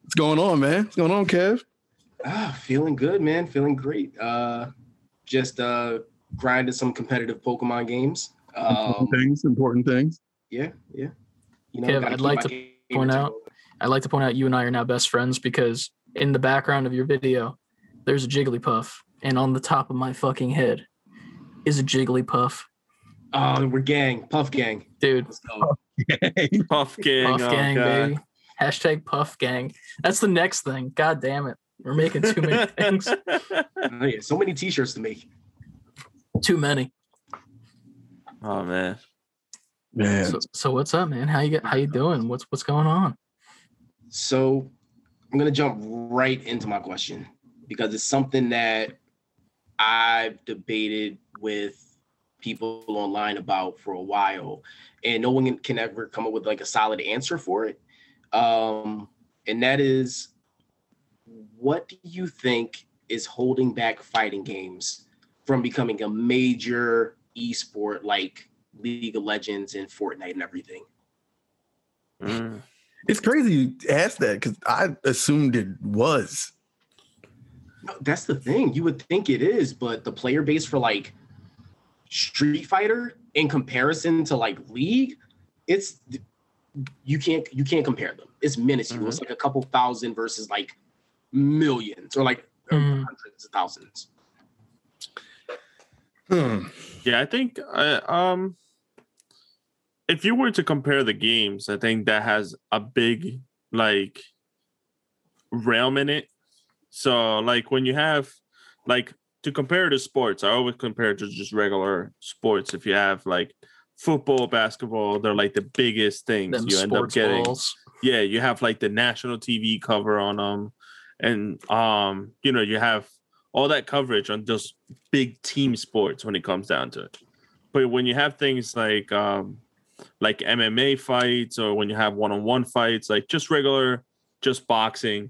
What's going on, man? What's going on, Kev? Ah, feeling good, man. Feeling great. Uh, just uh, grinded some competitive Pokemon games. Um, Important things. Important things. yeah, yeah. You Kev, I'd like to point out- going. I'd like to point out you and I are now best friends because in the background of your video, there's a Jigglypuff, and on the top of my fucking head is a Jigglypuff. Oh, we're gang, Puff Gang. Dude, Let's go. Puff Gang. Puff oh, Gang, God. baby. Hashtag Puff Gang. That's the next thing. God damn it. We're making too many things. Oh, yeah, so many T-shirts to make. Too many. oh man. Man, So, so what's up, man? How you get how you doing? What's what's going on? So I'm gonna jump right into my question because it's something that I've debated with people online about for a while, and no one can ever come up with like a solid answer for it. Um, and that is, what do you think is holding back fighting games from becoming a major esport like League of Legends and Fortnite and everything? Mm. it's crazy you asked that because I assumed it was. That's the thing. You would think it is, but the player base for like Street Fighter in comparison to like League, it's you can't you can't compare them. It's minuscule. It's like a couple thousand versus like millions or like Mhm. hundreds of thousands. Hmm. Yeah, I think uh, um if you were to compare the games, I think that has a big like realm in it. So like when you have like to compare to sports, I always compare to just regular sports. If you have like football, basketball, they're like the biggest things Them you end up getting balls. yeah you have like the national tv cover on them and um you know you have all that coverage on those big team sports when it comes down to it. But when you have things like um like mma fights or when you have one-on-one fights like just regular just boxing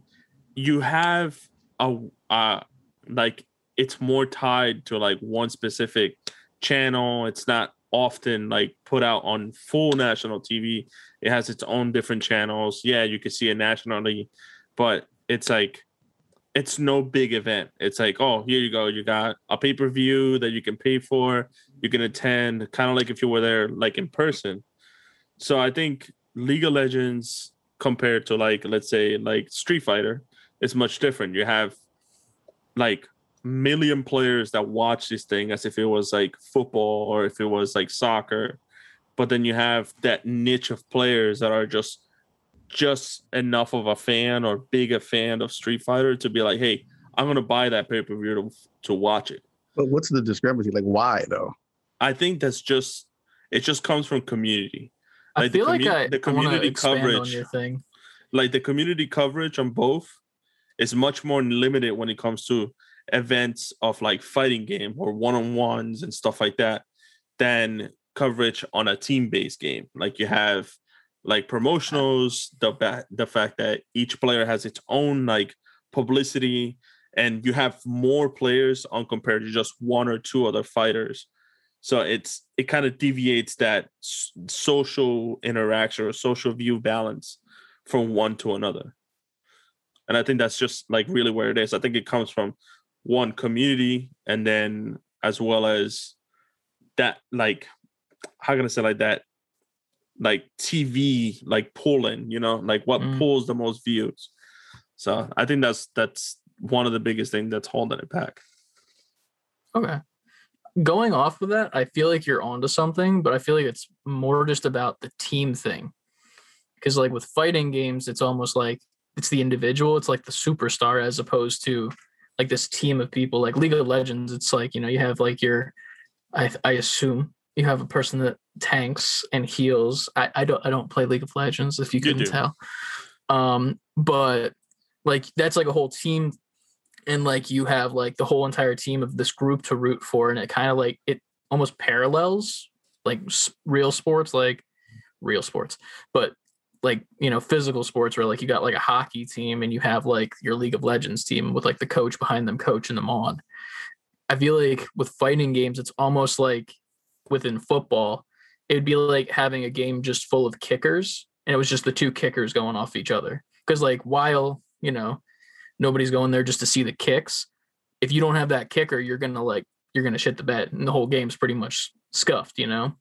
you have a uh like it's more tied to like one specific channel. It's not often like put out on full national tv it has its own different channels. Yeah, you can see it nationally, but it's like it's no big event. It's like, oh, here you go. You got a pay-per-view that you can pay for, you can attend, kind of like if you were there like in person. So I think League of Legends compared to like let's say like Street Fighter is much different. You have like million players that watch this thing as if it was like football or if it was like soccer but then you have that niche of players that are just just enough of a fan or big a fan of Street Fighter to be like, hey, I'm gonna buy that pay per view to to watch it. But what's the discrepancy? Like, why though? I think that's just it just comes from community. I Like, the feel like I, the I wanna community expand on coverage- your thing. Like the community coverage on both is much more limited when it comes to events of like fighting game or one on ones and stuff like that than coverage on a team based game. Like you have like promotionals, the ba- the fact that each player has its own like publicity, and you have more players on compared to just one or two other fighters. So it's it kind of deviates that s- social interaction or social view balance from one to another. And I think that's just like really where it is. I think it comes from one community and then as well as that like how can I say like that like TV like pulling, you know, like what Mm. pulls the most views. So I think that's that's one of the biggest things that's holding it back. Okay. going off of that, I feel like you're onto something, but I feel like it's more just about the team thing. Because like with fighting games, it's almost like it's the individual, it's like the superstar as opposed to like this team of people. Like League of Legends, it's like, you know, you have like your I I assume you have a person that tanks and heals. I, I don't I don't play League of Legends if you You couldn't do. tell. Um, but like that's like a whole team and like you have like the whole entire team of this group to root for and it kind of like it almost parallels like real sports like real sports but like you know physical sports where like you got like a hockey team and you have like your league of legends team with like the coach behind them coaching them on i feel like with fighting games it's almost like within football it'd be like having a game just full of kickers and it was just the two kickers going off each other. Because like while you know nobody's going there just to see the kicks if you don't have that kicker you're gonna like you're gonna shit the bed and the whole game's pretty much scuffed you know?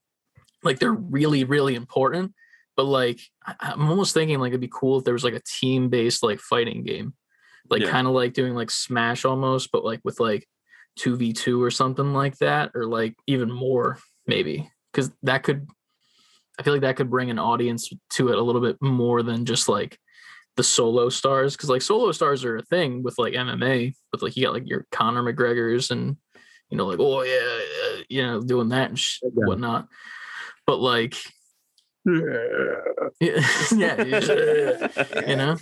Like they're really really important but like i'm almost thinking like it'd be cool if there was like a team based like fighting game. Like Yeah. kind of like doing like smash almost but like with like 2v2 or something like that or like even more maybe because that could i feel like that could bring an audience to it a little bit more than just like the solo stars because like solo stars are a thing with like mma with like you got like your conor mcgregors and you know like oh yeah uh, you know doing that and sh- Yeah. whatnot but like yeah, yeah you know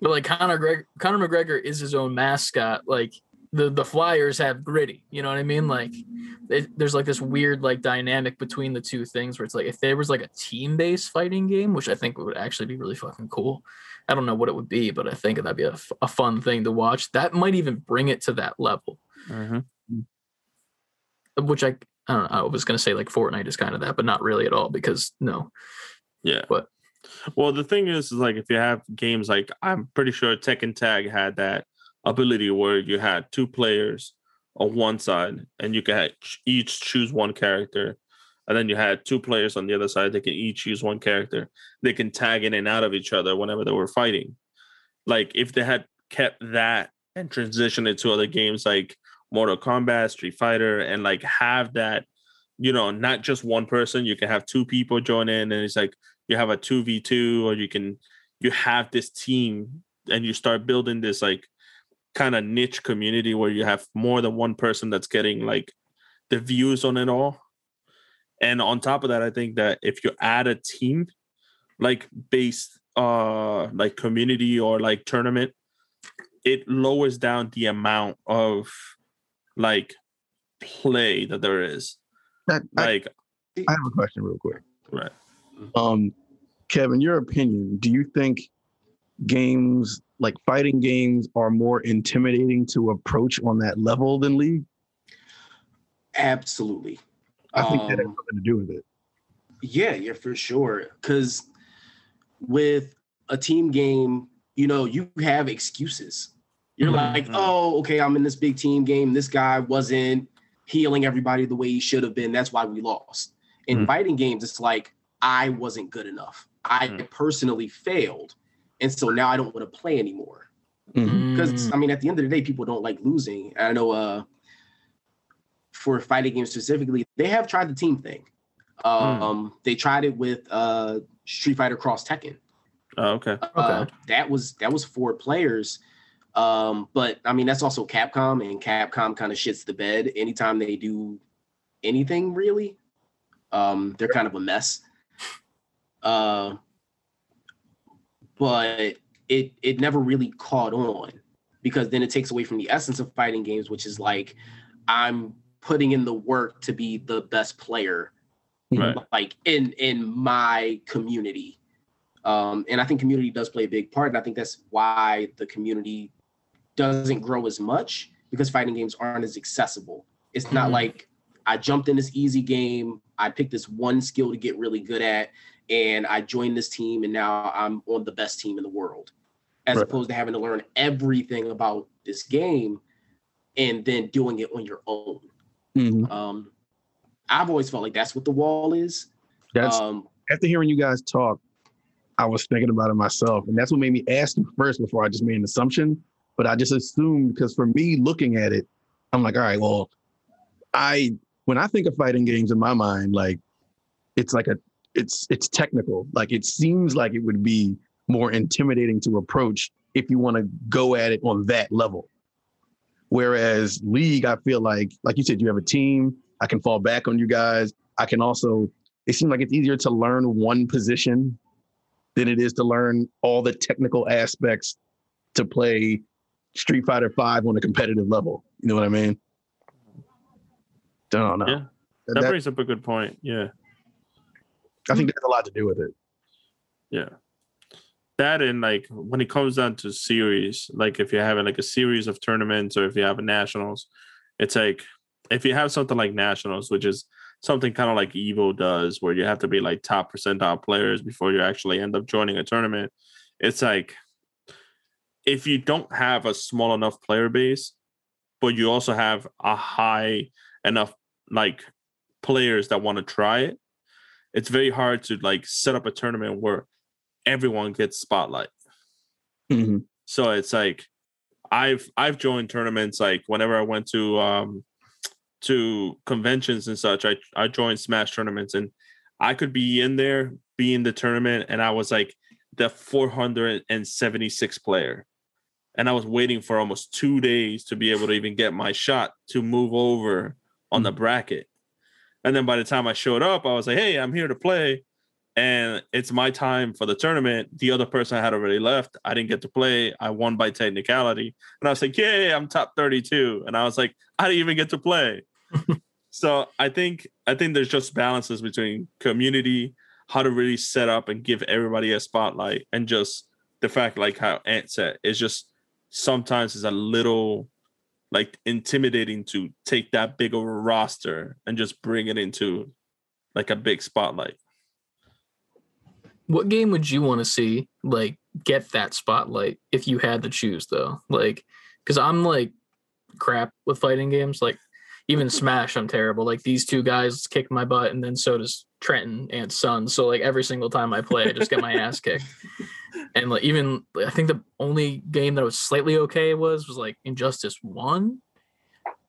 but like Conor Greg Conor McGregor is his own mascot. Like the the Flyers have gritty. You know what I mean? Like it, there's like this weird like dynamic between the two things where it's like if there was like a team based fighting game, which I think would actually be really fucking cool. I don't know what it would be, but I think that'd be a, f- a fun thing to watch. That might even bring it to that level. Mhm. Which I I don't know. I was gonna say like Fortnite is kind of that, but not really at all because no. Yeah. But- well, the thing is, is like if you have games like I'm pretty sure Tekken Tag had that ability where you had two players on one side and you could each choose one character, and then you had two players on the other side. They can each use one character. They can tag in and out of each other whenever they were fighting. Like if they had kept that and transitioned it to other games like Mortal Kombat, Street Fighter, and like have that, you know, not just one person. You can have two people join in, and it's like you have a two v two, or you can you have this team, and you start building this like kind of niche community where you have more than one person that's getting like the views on it all. And on top of that, I think that if you add a team like based uh like community or like tournament, it lowers down the amount of like play that there is. That, I, Like I have a question real quick. right. Um, Kevin, your opinion, do you think games like fighting games are more intimidating to approach on that level than League? Absolutely. I think that has Um, something to do with it. Yeah, yeah, for sure. Because with a team game, you know, you have excuses. You're Mhm. like, oh, okay, I'm in this big team game. This guy wasn't healing everybody the way he should have been. That's why we lost. In Mhm. fighting games, it's like, I wasn't good enough. I Mhm. personally failed. And so now I don't want to play anymore because Mm, I mean, at the end of the day, people don't like losing. I know uh, for fighting games specifically, they have tried the team thing. Um, They tried it with uh, Street Fighter Cross Tekken. Oh, okay. Uh, that was that was four players. Um, but I mean, that's also Capcom, and Capcom kind of shits the bed anytime they do anything really. Um, they're kind of a mess. Uh, but it it never really caught on because then it takes away from the essence of fighting games, which is like I'm putting in the work to be the best player, Right. like in in my community. Um, and I think community does play a big part, and I think that's why the community doesn't grow as much because fighting games aren't as accessible. It's not Mhm. like I jumped in this easy game, I picked this one skill to get really good at, and I joined this team, and now I'm on the best team in the world, as Right. opposed to having to learn everything about this game and then doing it on your own. Mhm. Um, I've always felt like that's what the wall is. That's um, after hearing you guys talk, I was thinking about it myself, and that's what made me ask you first before I just made an assumption. But I just assumed because for me looking at it, I'm like, all right, well, I when I think of fighting games in my mind, like it's like a it's it's technical. Like it seems like it would be more intimidating to approach if you want to go at it on that level. Whereas League, I feel like, like you said, you have a team. I can fall back on you guys. I can also. It seems like it's easier to learn one position than it is to learn all the technical aspects to play Street Fighter Five on a competitive level. You know what I mean? Don't know. Yeah. That- That that- brings up a good point. Yeah. I think has a lot to do with it. Yeah. That and like when it comes down to series, like if you're having like a series of tournaments or if you have a nationals, it's like if you have something like nationals, which is something kind of like Evo does, where you have to be like top percentile players before you actually end up joining a tournament. It's like if you don't have a small enough player base, but you also have a high enough like players that want to try it, it's very hard to like set up a tournament where everyone gets spotlight. Mhm. So it's like I've I've joined tournaments like whenever I went to um to conventions and such, I I joined Smash tournaments and I could be in there, be in the tournament, and I was like the 476 player. And I was waiting for almost two days to be able to even get my shot to move over on the bracket. And then by the time I showed up, I was like, hey, I'm here to play. And it's my time for the tournament. The other person I had already left. I didn't get to play. I won by technicality. And I was like, yay, I'm top 32. And I was like, I didn't even get to play. so I think I think there's just balances between community, how to really set up and give everybody a spotlight, and just the fact like how Ant said, it's just sometimes it's a little like intimidating to take that big of a roster and just bring it into like a big spotlight. What game would you want to see like get that spotlight if you had to choose though? Like, because I'm like crap with fighting games. Like, even Smash, I'm terrible. Like these two guys kick my butt, and then so does Trenton and Son. So like every single time I play, I just get my ass kicked. And like even I think the only game that was slightly okay was was like Injustice One,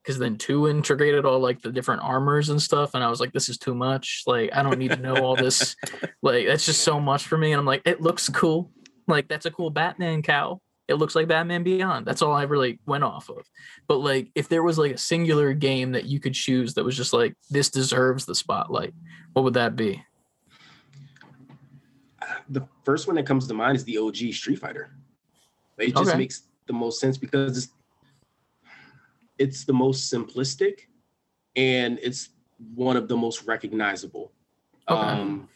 because then two integrated all like the different armors and stuff, and I was like, this is too much. Like I don't need to know all this. like that's just so much for me. And I'm like, it looks cool. Like that's a cool Batman cow. It looks like Batman Beyond. That's all I really went off of. But like, if there was like a singular game that you could choose that was just like this deserves the spotlight, what would that be? The first one that comes to mind is the OG Street Fighter. It just Okay. makes the most sense because it's, it's the most simplistic and it's one of the most recognizable Okay. um,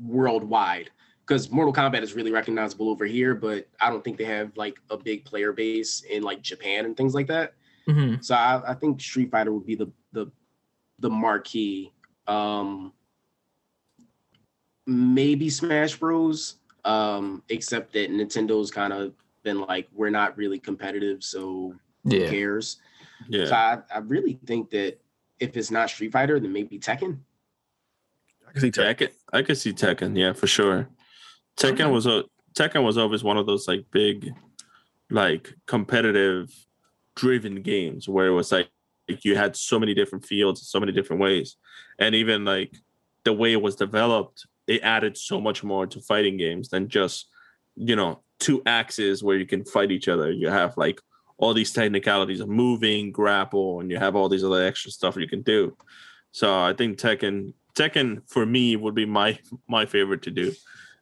worldwide. Because Mortal Kombat is really recognizable over here, but I don't think they have like a big player base in like Japan and things like that. Mhm. So I, I think Street Fighter would be the the the marquee. Um, maybe Smash Bros. Um, except that Nintendo's kind of been like, we're not really competitive, so who Yeah. cares? So Yeah. I, I really think that if it's not Street Fighter, then maybe Tekken. I can see Yeah, I tech. could I could see Tekken, yeah, for sure. Tekken Okay. was a Tekken was always one of those like big, like competitive driven games where it was like, like you had so many different fields, so many different ways. And even like the way it was developed, it added so much more to fighting games than just, you know, two axes where you can fight each other. You have like all these technicalities of moving, grapple, and you have all these other extra stuff you can do. So I think Tekken Tekken for me would be my my favorite to do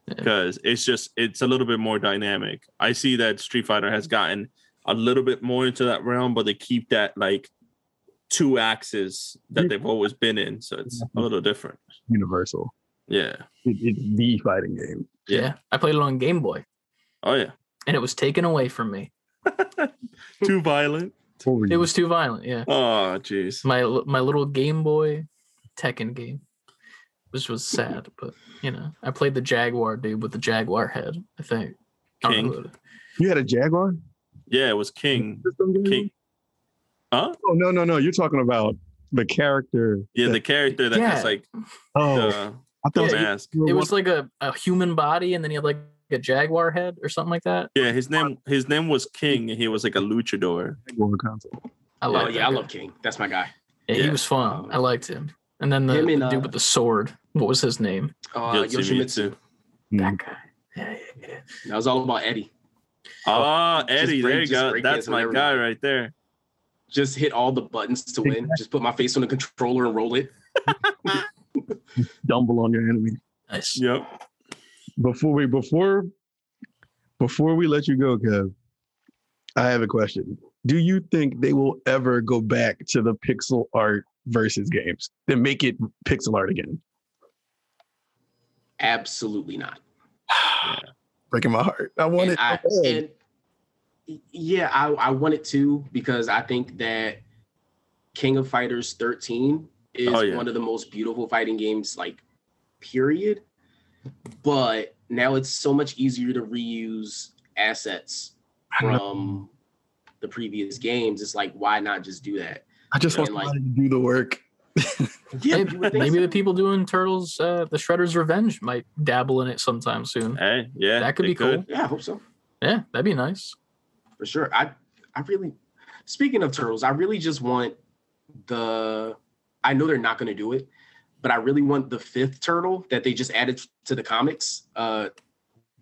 Yeah. because it's just it's a little bit more dynamic. I see that Street Fighter has gotten a little bit more into that realm, but they keep that like two axes that they've always been in, so it's a little different. Universal. Yeah. It, it's the fighting game. yeah. I played it on Game Boy Oh yeah. and it was taken away from me. Too violent. It was too violent. Yeah. Oh jeez. My my little Game Boy Tekken game, which was sad, but you know, I played the Jaguar dude with the Jaguar head. I think. I don't know King. who you had a Jaguar Yeah, it was King. King. Huh? Oh no no no! You're talking about the character. Yeah, that- the character that Yeah. has like oh, the, I thought Yeah, mask. you were It was like a, a human body, and then he had like a jaguar head or something like that. Yeah, his name his name was King, and he was like a luchador. one console. I Oh love. yeah, I love King. That's my guy. Yeah, he was fun. I liked him. And then the, Him and, the dude uh, with the sword. What was his name? Uh, Yoshimitsu. Yoshimitsu. That guy. Yeah, yeah, yeah. That was all about Eddy. Oh, Eddy, break- there you go. That's my guy everybody. right there. Just hit all the buttons to win. Just put my face on the controller and roll it. Dumble on your enemy. Nice. Yep. Before we before before we let you go, Kev, I have a question. Do you think they will ever go back to the pixel art versus games? Then make it pixel art again. Absolutely not. Breaking my heart. I want and it. I, and yeah, I, I want it to because I think that King of Fighters 13 is Oh, yeah. one of the most beautiful fighting games, like, period. But now it's so much easier to reuse assets from the previous games. It's like, why not just do that? I just want like- to do the work. Yeah, Maybe, you would think maybe so. the people doing Turtles, uh, the Shredder's Revenge might dabble in it sometime soon. Hey, yeah. That could they be cool. Yeah, I hope so. Yeah, that'd be nice. for sure. I I really speaking of turtles, I really just want the I know they're not gonna do it, but I really want the fifth turtle that they just added to the comics. Uh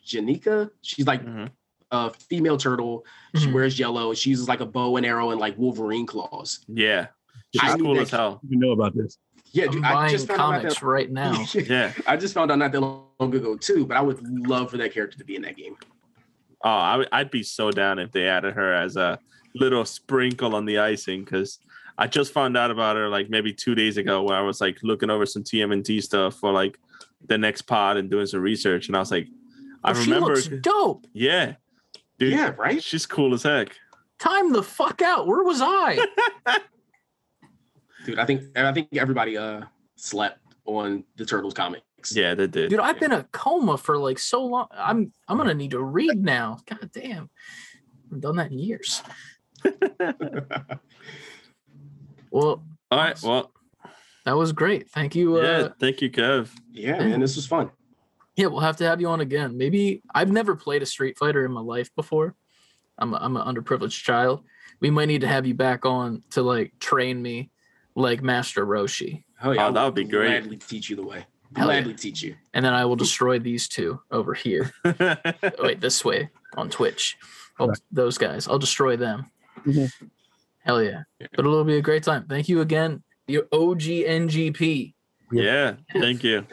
Jennika. She's like Mhm. a female turtle. She Mhm. wears yellow. She uses like a bow and arrow and like Wolverine claws. Yeah. She's I need cool that- as hell. You know about this. Yeah, I'm dude, I just found out comics that right now. Yeah. I just found out not that long ago too, but I would love for that character to be in that game. Oh, I, I'd be so down if they added her as a little sprinkle on the icing because I just found out about her like maybe two days ago when I was like looking over some TMNT stuff for like the next pod and doing some research, and I was like, I Oh, remember, She looks dope. yeah, dude, yeah, right? she's cool as heck. Time the fuck out. Where was I? Dude, I think I think everybody uh slept on the Turtles comics. Yeah, they did. Dude, I've been a coma for like so long. I'm I'm gonna need to read now. God damn. I've done that in years. Well, All right, well, that was great. Thank you. Uh, yeah, thank you, Kev. yeah, man, this was fun. Yeah, we'll have to have you on again. Maybe I've never played a Street Fighter in my life before. I'm a, I'm an underprivileged child. We might need to have you back on to like train me like Master Roshi, Oh yeah, Oh, that would be great. Gladly teach you the way. Hell yeah. Gladly teach you. and then I will destroy these two over here. Wait, this way on Twitch. Oh, Right. those guys. I'll destroy them. Mhm. Hell yeah. Yeah. But it'll be a great time. Thank you again. Your OGNGP. yeah, thank you.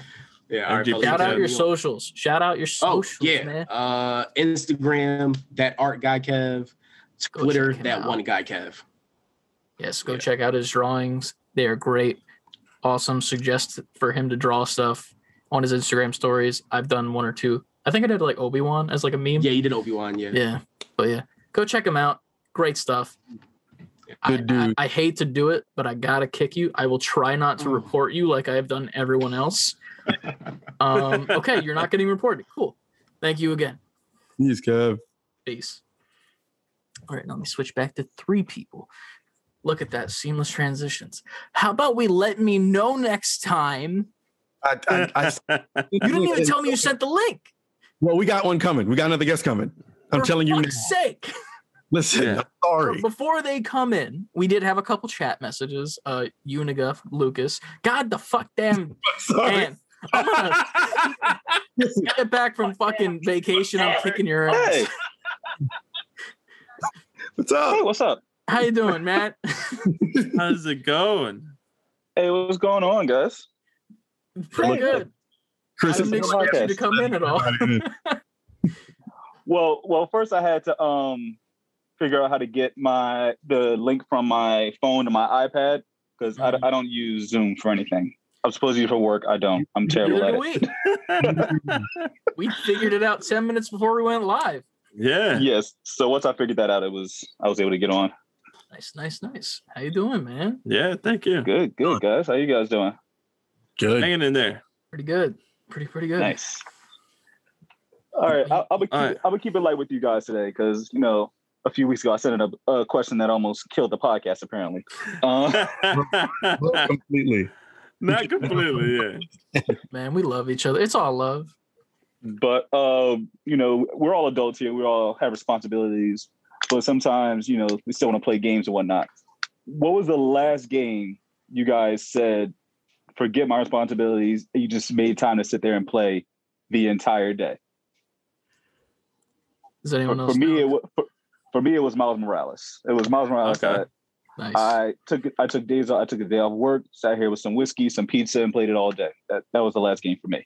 Yeah. And all right, give- fellas, Shout out you your socials. Shout out your socials, Oh socials, yeah. man. Uh, Instagram that art guy Kev. Twitter that out. one guy Kev. Yes, go Yeah. check out his drawings. They are great. Awesome. Suggest for him to draw stuff on his Instagram stories. I've done one or two. I think I did like Obi Wan as like a meme. Yeah, you did Obi Wan. Yeah. Yeah. But yeah, go check him out. Great stuff. I, Good dude. I, I hate to do it, but I gotta kick you. I will try not to Oh. report you like I have done everyone else. Um, okay, you're not getting reported. Cool. Thank you again. Yes, Kev. Peace. All right, now let me switch back to three people. Look at that seamless transitions. How about we let me know next time? I, I, I, You didn't even tell me you sent the link. well, we got one coming. We got another guest coming. I'm For telling you now. fuck's sake. Listen, Yeah. I'm sorry. Before they come in, we did have a couple chat messages. Uh Uniga, Lucas. God the fuck damn sorry. man. I'm gonna get back from fucking vacation. I'm kicking your ass. Hey, What's up? hey, what's up? How you doing, Matt? How's it going? Hey, what's going on, guys? Pretty good. Chris I didn't expect you to come in at all. Well, well, first I had to um figure out how to get my the link from my phone to my iPad because I, mm-hmm. I don't use Zoom for anything. I'm supposed to use for work. I don't. I'm terrible at it. we. we figured it out 10 minutes before we went live. yeah. Yes. So once I figured that out, it was I was able to get on. Nice, nice, nice. How you doing, man? Yeah, thank you. Good, good guys. How you guys doing? Good. Hanging in there. Pretty good. Pretty, pretty good. Nice. All right, I'll, I'll, be keep, All right. I'll be keep it light with you guys today because you know a few weeks ago I sent in a, a question that almost killed the podcast. Apparently, uh, Completely. Not completely, yeah. Man, we love each other. It's all love. but uh, you know we're all adults here. We all have responsibilities, but sometimes you know we still want to play games and whatnot. What was the last game you guys said, "Forget my responsibilities." You just made time to sit there and play the entire day. Does For, anyone for else? me, know? it wa- for, for me it was Miles Morales. It was Miles Morales Okay. that nice. I took. I took days. off- I took a day off work, sat here with some whiskey, some pizza, and played it all day. That that was the last game for me.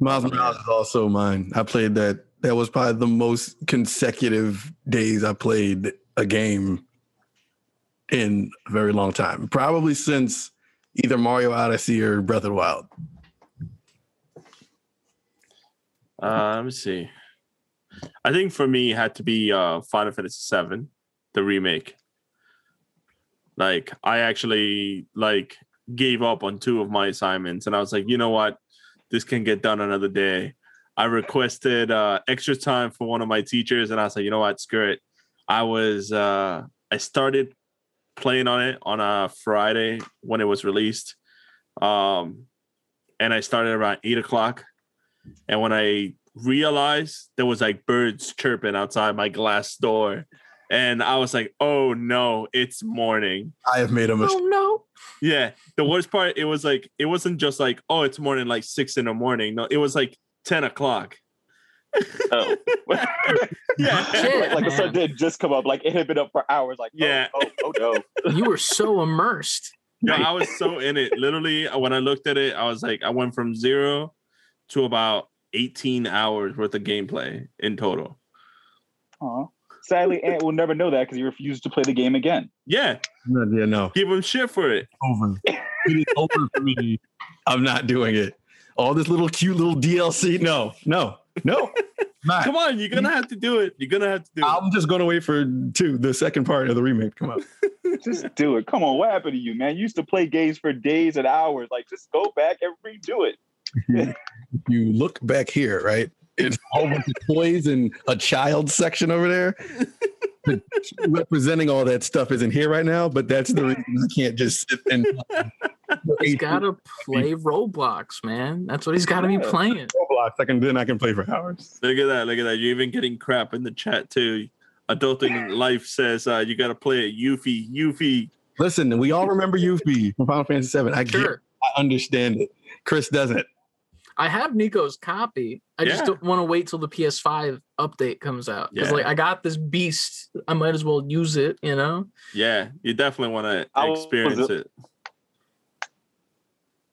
Miles Morales is also mine. I played that. That was probably the most consecutive days I played a game in a very long time. Probably since either Mario Odyssey or Breath of the Wild. Uh, let me see. I think for me, it had to be uh, Final Fantasy VII, the remake. Like, I actually like gave up on two of my assignments, and I was like, you know what, this can get done another day. I requested uh, extra time for one of my teachers, and I was like, you know what, screw it. I was uh, I started playing on it on a Friday when it was released, um, and I started around eight o'clock. And when I realized there was like birds chirping outside my glass door, and I was like, "Oh no, it's morning." I have made a oh, mistake. oh no. Yeah, the worst part, it was like it wasn't just like, "Oh, it's morning," like six in the morning. No, it was like ten o'clock. Oh. Yeah, Shit. like the sun man. did just come up. Like it had been up for hours. Like oh, Yeah. oh, oh, no. You were so immersed. No, I was so in it. Literally, when I looked at it, I was like, I went from zero to about 18 hours worth of gameplay in total. Aw. Sadly, Ant will never know that because he refused to play the game again. Yeah, No, Yeah, no. give him shit for it. Over. It is over for me. I'm not doing it. All this little cute little DLC. No, no, no. Not. Come on, you're gonna have to do it. You're gonna have to do it. I'm just going to wait for two, the second part of the remake come out. Just do it. Come on, what happened to you, man? You used to play games for days and hours. Like, just go back and redo it. If you look back here, right? It's a whole bunch of toys and a child section over there. Representing all that stuff isn't here right now, but that's the reason I can't just sit and He's gotta play Roblox, man. That's what he's gotta be playing. Roblox. I can then I can play for hours. Look at that. Look at that. You're even getting crap in the chat too. Adulting Life says uh, you gotta play it. Yuffie, Yuffie. Listen, we all remember Yuffie from Final Fantasy VII. I get, Sure. I understand it. Chris doesn't. I have Nico's copy. I just don't want to wait till the PS5 update comes out. Because Yeah. like I got this beast. I might as well use it, you know? Yeah, you definitely want to I was- experience it.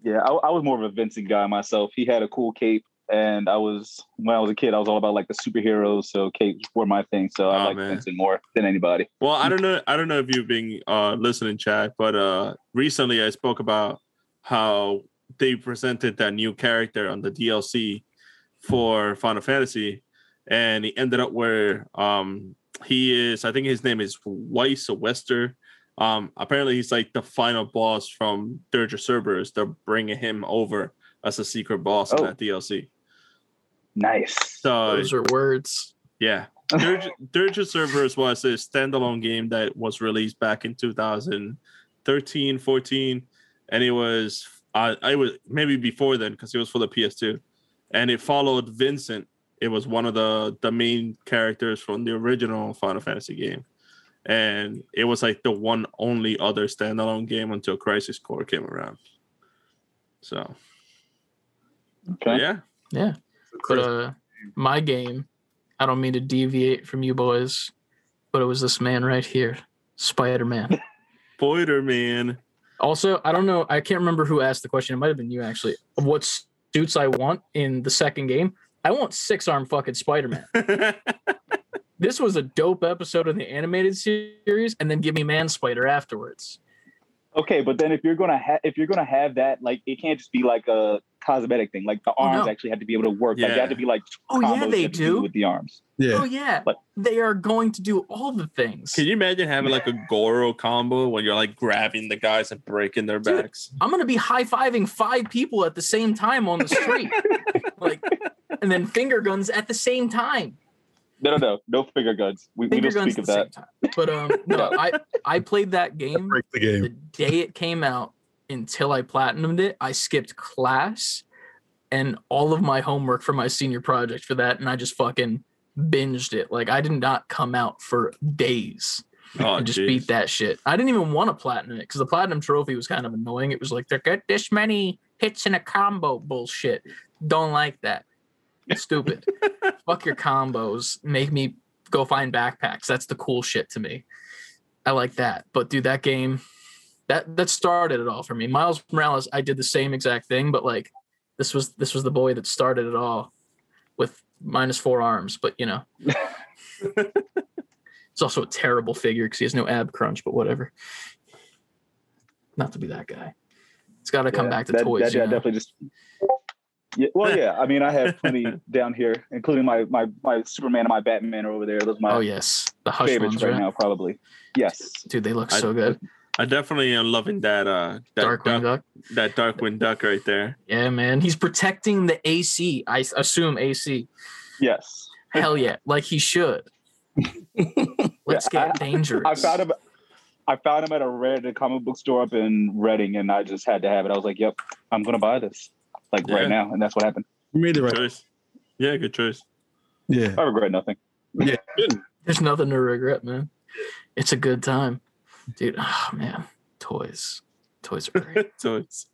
Yeah, I, I was more of a Vincent guy myself. He had a cool cape, and I was when I was a kid, I was all about like the superheroes. So capes were my thing. So I Oh, like man. Vincent more than anybody. Well, I don't know. I don't know if you've been uh, listening, Chad, but uh, recently I spoke about how they presented that new character on the DLC for Final Fantasy, and he ended up where um, he is. I think his name is Weiss or Wester. Um, apparently, he's like the final boss from Dirge of Cerberus. They're bringing him over as a secret boss in Oh. that DLC. Nice. So Those are words. yeah. Dirge, Dirge of Cerberus was a standalone game that was released back in 2013, 14. And it was, uh, I was maybe before then because it was for the PS2. And it followed Vincent. It was one of the, the main characters from the original Final Fantasy game. And it was like the one only other standalone game until Crisis Core came around. So, Okay. yeah. Yeah. But uh my game, I don't mean to deviate from you boys, but it was this man right here, Spider-Man. Boider Man. Also, I don't know, I can't remember who asked the question. It might have been you actually. What suits I want in the second game. I want six arm fucking Spider-Man. this was a dope episode of the animated series, and then give me Man Spider afterwards. Okay, but then if you're gonna have if you're gonna have that, like it can't just be like a cosmetic thing. Like the Oh, arms no. actually had to be able to work. Like Yeah. you have to be like Oh, yeah, they have to do. with the arms. Yeah. Oh yeah, But- they are going to do all the things. Can you imagine having like a Goro combo when you're like grabbing the guys and breaking their Dude. backs? I'm gonna be high fiving five people at the same time on the street, like, and then finger guns at the same time. No, no, no, no finger guns. We, we don't guns speak at of the that. same time. But um, no, I I played that game Break the the day it came out until I platinumed it. I skipped class and all of my homework for my senior project for that, and I just fucking binged it. Like I did not come out for days. Oh, and just jeez. beat that shit. I didn't even want to platinum it because the platinum trophy was kind of annoying. It was like, they get this many hits in a combo bullshit. Don't like that. Stupid. Fuck your combos. Make me go find backpacks. That's the cool shit to me. I like that. But dude, that game, that that started it all for me. Miles Morales, I did the same exact thing, but like this was this was the boy that started it all with minus four arms. But you know, it's also a terrible figure because he has no ab crunch. But whatever. Not to be that guy. It's got to come Yeah, back to that, toys. That, yeah, know? definitely just. Yeah, well, yeah. I mean, I have plenty down here, including my my my Superman and my Batman are over there. Those are my oh yes, the hush favorites ones, right right? now, probably. Yes. Dude, they look I- so good. I definitely am loving that uh that Darkwing duck, Duck. that Darkwing Duck right there. Yeah, man. He's protecting the AC. I assume AC. Yes. Hell yeah, like he should. Let's Yeah, get dangerous. I found him. I found him at a Reddit comic book store up in Reading, and I just had to have it. I was like, "Yep, I'm gonna buy this, like Yeah. right now," and that's what happened. You made the right. Choice. Yeah, good choice. Yeah. I regret nothing. Yeah. There's nothing to regret, man. It's a good time, dude. Oh man, toys, toys are great. Choice.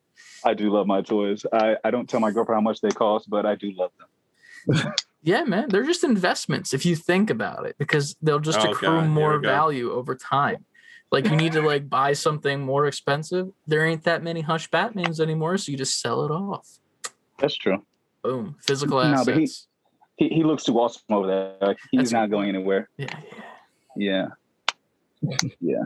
I do love my toys. I, I don't tell my girlfriend how much they cost, but I do love them. yeah, man. They're just investments if you think about it, because they'll just Oh, accrue God, more value over time. Like you need to like buy something more expensive. There ain't that many Hush Batmans anymore, so you just sell it off. That's true. Boom, physical No, assets. but he- He, he looks too awesome over there. Like, he's That's- not going anywhere. Yeah. yeah, yeah. Yeah.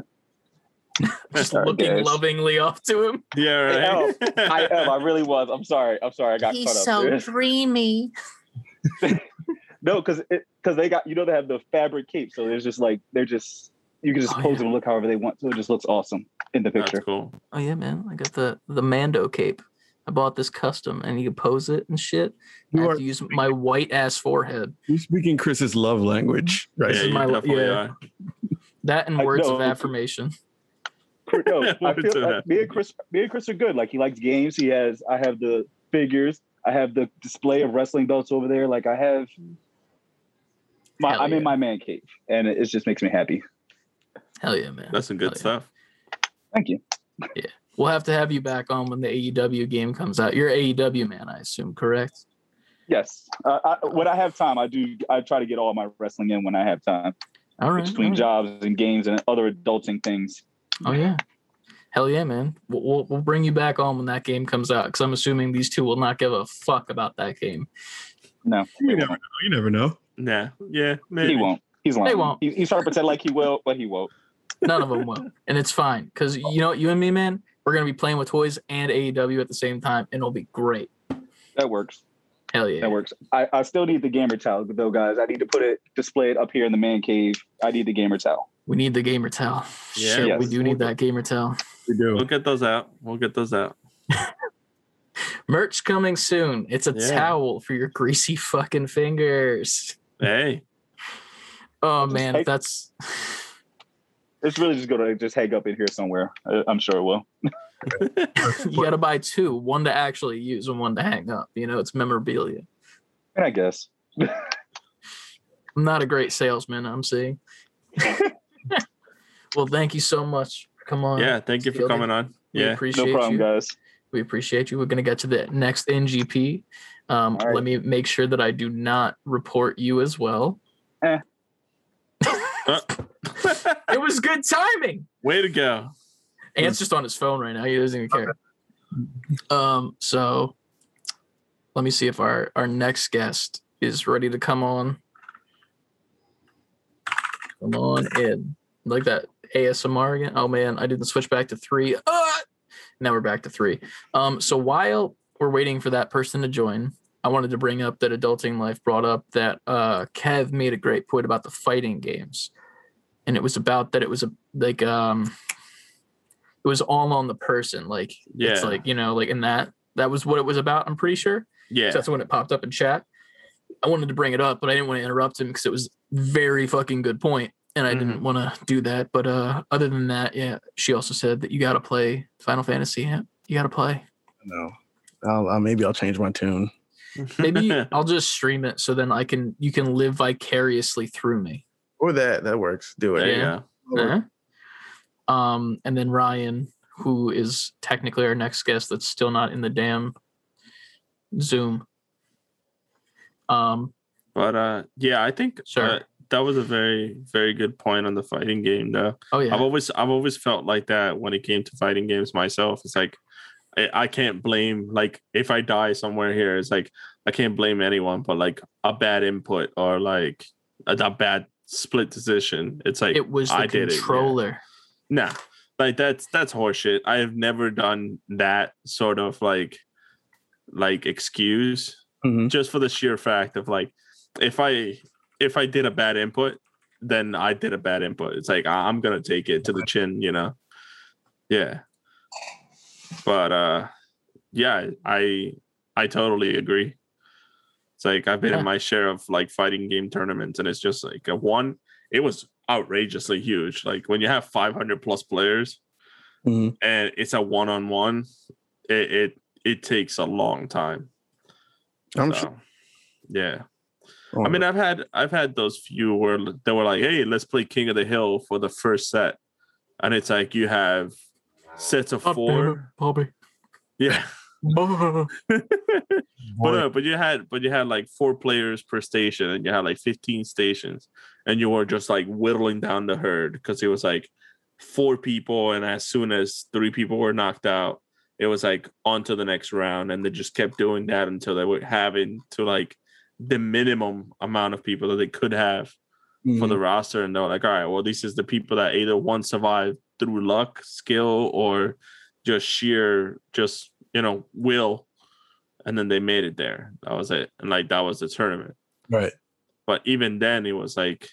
Just Sorry, looking guys. lovingly up to him. Yeah, right. I am. I really was. I'm sorry. I'm sorry. I got caught up. there. dreamy. No, because because they got you know they have the fabric cape, so there's just like they're just you can just Oh, pose yeah. them and look however they want. So it just looks awesome in the That's picture. cool. Oh yeah, man. I got the the Mando cape. I bought this custom and you can pose it and shit. I You have are to use my white ass forehead. you're speaking Chris's love language, right? Yeah, you my- definitely yeah. are. That and words of know. affirmation. No, I feel of like me and Chris, me and Chris are good. Like he likes games. He has. I have the figures. I have the display of wrestling belts over there. Like I have. My, Hell I'm in my man cave, and it, it just makes me happy. Hell yeah, man. That's some good Hell yeah. stuff. Thank you. Yeah, we'll have to have you back on when the AEW game comes out. You're AEW man, I assume, correct? Yes. Uh, I, when I have time, I do. I try to get all my wrestling in when I have time All right. between all right. jobs and games and other adulting things. Oh yeah. Hell yeah, man. We'll, we'll, we'll bring you back on when that game comes out because I'm assuming these two will not give a fuck about that game. No, You never know. won't. You never know. Yeah, yeah, maybe. He won't. He's lying. won't. He, he's trying to pretend like he will, but he won't. None of them will, and it's fine because you know you and me, man. We're gonna be playing with toys and AEW at the same time, and it'll be great. That works. Hell yeah. That works. I, I still need the gamer towel though, guys. I need to put it display it up here in the man cave. I need the gamer towel. We need the gamer towel. Yeah. Shit, we do need that gamer towel. We do. We'll get those out. We'll get those out. Merch coming soon. It's a Yeah. towel for your greasy fucking fingers. Hey, Oh Just man, take- if that's It's really just gonna just hang up in here somewhere. I, I'm sure it will. you gotta buy two, one to actually use and one to hang up. You know, it's memorabilia. And I guess. I'm not a great salesman, I'm seeing. Well, thank you so much. Come on. yeah. Thank you for Steely. coming on. We Yeah, appreciate No problem, you. guys. We appreciate you. We're gonna get to the next NGP. Um, All right. Let me make sure that I do not report you as well. Eh. It was good timing. way to go. Ant's just on his phone right now. He doesn't even care. Um, so let me see if our our next guest is ready to come on. Come on in. Like that ASMR again. Oh man, I didn't switch back to three. Ah! Now we're back to three. Um, so while we're waiting for that person to join, I wanted to bring up that Adulting Life brought up that uh Kev made a great point about the fighting games. And it was about that it was a like um it was all on the person. Like Yeah, it's like, you know, like in that that was what it was about, I'm pretty sure. yeah. So that's when it popped up in chat. I wanted to bring it up, but I didn't want to interrupt him because it was very fucking good point, and I didn't want to do that. But uh, other than that, yeah, she also said that you got to play Final Fantasy. Yeah, you got to play. No. I'll, uh, maybe I'll change my tune. Maybe I'll just stream it so then I can you can live vicariously through me. Or that. That works. Do it. you Yeah. go. Eh. Um, and then Ryan, who is technically our next guest, that's still not in the damn Zoom. Um, But uh, yeah, I think Sure. uh, that was a very very good point on the fighting game. Though oh yeah, I've always I've always felt like that when it came to fighting games myself. It's like I, I can't blame like if I die somewhere here, it's like I can't blame anyone, but like a bad input or like a, a bad split decision. It's like it was the I did it, yeah. controller. Nah, like that's that's horseshit. I have never done that sort of like like excuse Mhm. just for the sheer fact of like if I if I did a bad input, then I did a bad input. It's like I'm gonna take it to the chin, you know. Yeah. But uh yeah, I I totally agree. It's like I've been Yeah. in my share of like fighting game tournaments, and it's just like a one. It was outrageously huge. Like when you have 500 plus players, Mhm. and it's a one on one, it it it takes a long time. I'm So, sure. yeah. I mean, I've had I've had those few where they were like, "Hey, let's play King of the Hill for the first set," and it's like you have sets of Oh, damn it, four. Bobby. Yeah, Oh, but uh, but you had but you had like four players per station, and you had like fifteen stations, and you were just like whittling down the herd because it was like four people, and as soon as three people were knocked out, it was like on to the next round, and they just kept doing that until they were having to like the minimum amount of people that they could have for Mhm. the roster, and they're like, all right, well, this is the people that either one survived through luck, skill, or just sheer, just you know, will, and then they made it there. That was it, and like that was the tournament. right. But even then, it was like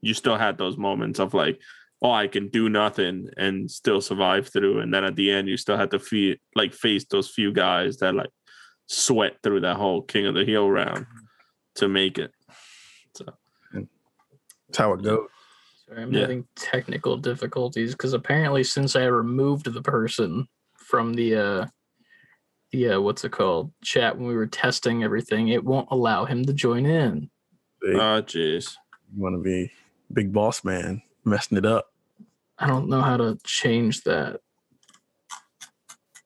you still had those moments of like, oh, I can do nothing and still survive through, and then at the end, you still had to fe- like face those few guys that like sweat through that whole King of the Hill round to make it. So that's how it goes. Sorry, I'm Yeah. having technical difficulties because apparently since I removed the person from the uh the uh, what's it called chat when we were testing everything, it won't allow him to join in. They Oh, jeez. You want to be big boss man, messing it up. I don't know how to change that.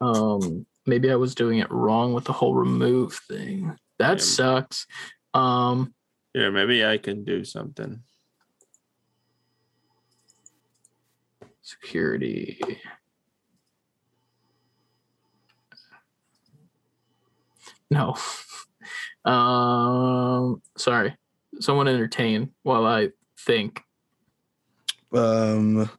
Um maybe I was doing it wrong with the whole remove thing. That Yeah. sucks. Um Here, maybe I can do something. security. No. um sorry. Someone entertain while I think. Um,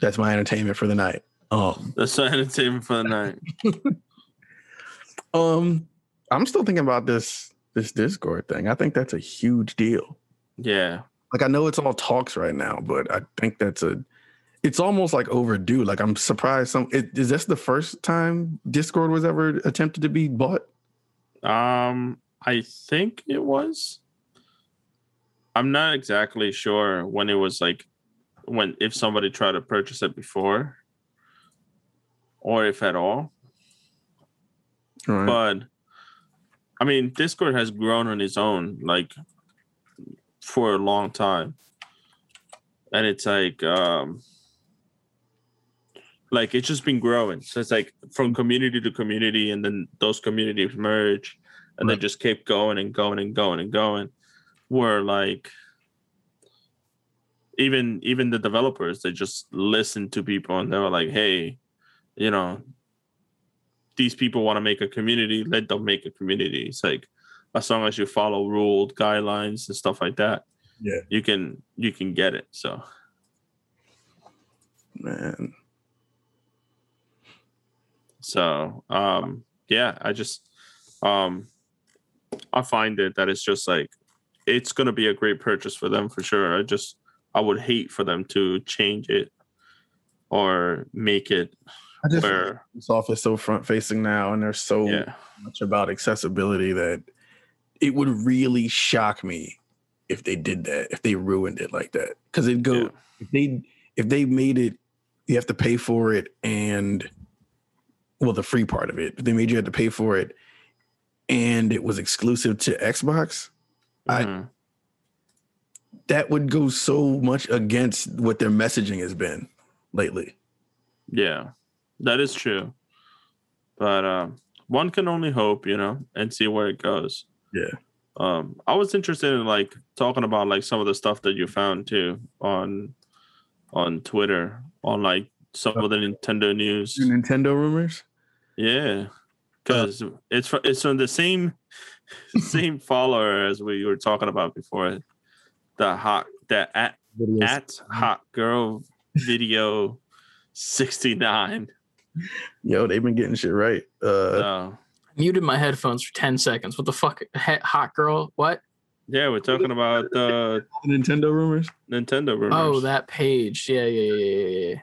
that's my entertainment for the night. Um, That's the entertainment for the night. um, I'm still thinking about this this Discord thing. I think that's a huge deal. Yeah. Like I know it's all talks right now, but I think that's a it's almost like overdue. Like I'm surprised some it, is this the first time Discord was ever attempted to be bought? Um, I think it was. I'm not exactly sure when it was like when if somebody tried to purchase it before or if at all. All right. But I mean, Discord has grown on its own like for a long time. And it's like um like it's just been growing. So it's like from community to community and then those communities merge and they just keep going and going and going and going. Where like even even the developers they just listen to people and they were like, hey, you know, these people want to make a community, let them make a community. It's like as long as you follow ruled guidelines and stuff like that, Yeah. you can you can get it. So Man. so um yeah, I just um I find it that it's just like it's gonna be a great purchase for them for sure. I just I would hate for them to change it or make it I just where Microsoft is so front facing now and they're so yeah much about accessibility that it would really shock me if they did that, if they ruined it like that. Because it'd go Yeah. if they if they made it, you have to pay for it and well, the free part of it. If they made you have to pay for it and it was exclusive to Xbox, I- Mhm. That would go so much against what their messaging has been lately. Yeah, that is true. But um, one can only hope, you know, and see where it goes. Yeah. Um, I was interested in like talking about like some of the stuff that you found too on on Twitter on like some of the Nintendo news. Nintendo rumors. Yeah, because it's fr- it's from the same same follower as we were talking about before. The hot the at Videos. at hot girl video sixty nine. Yo, they've been getting shit right. Uh, Uh, Muted my headphones for 10 seconds. What the fuck? Hot girl? What? yeah, we're talking about the Nintendo rumors. Nintendo rumors. Oh, that page. Yeah, yeah, yeah, yeah, yeah.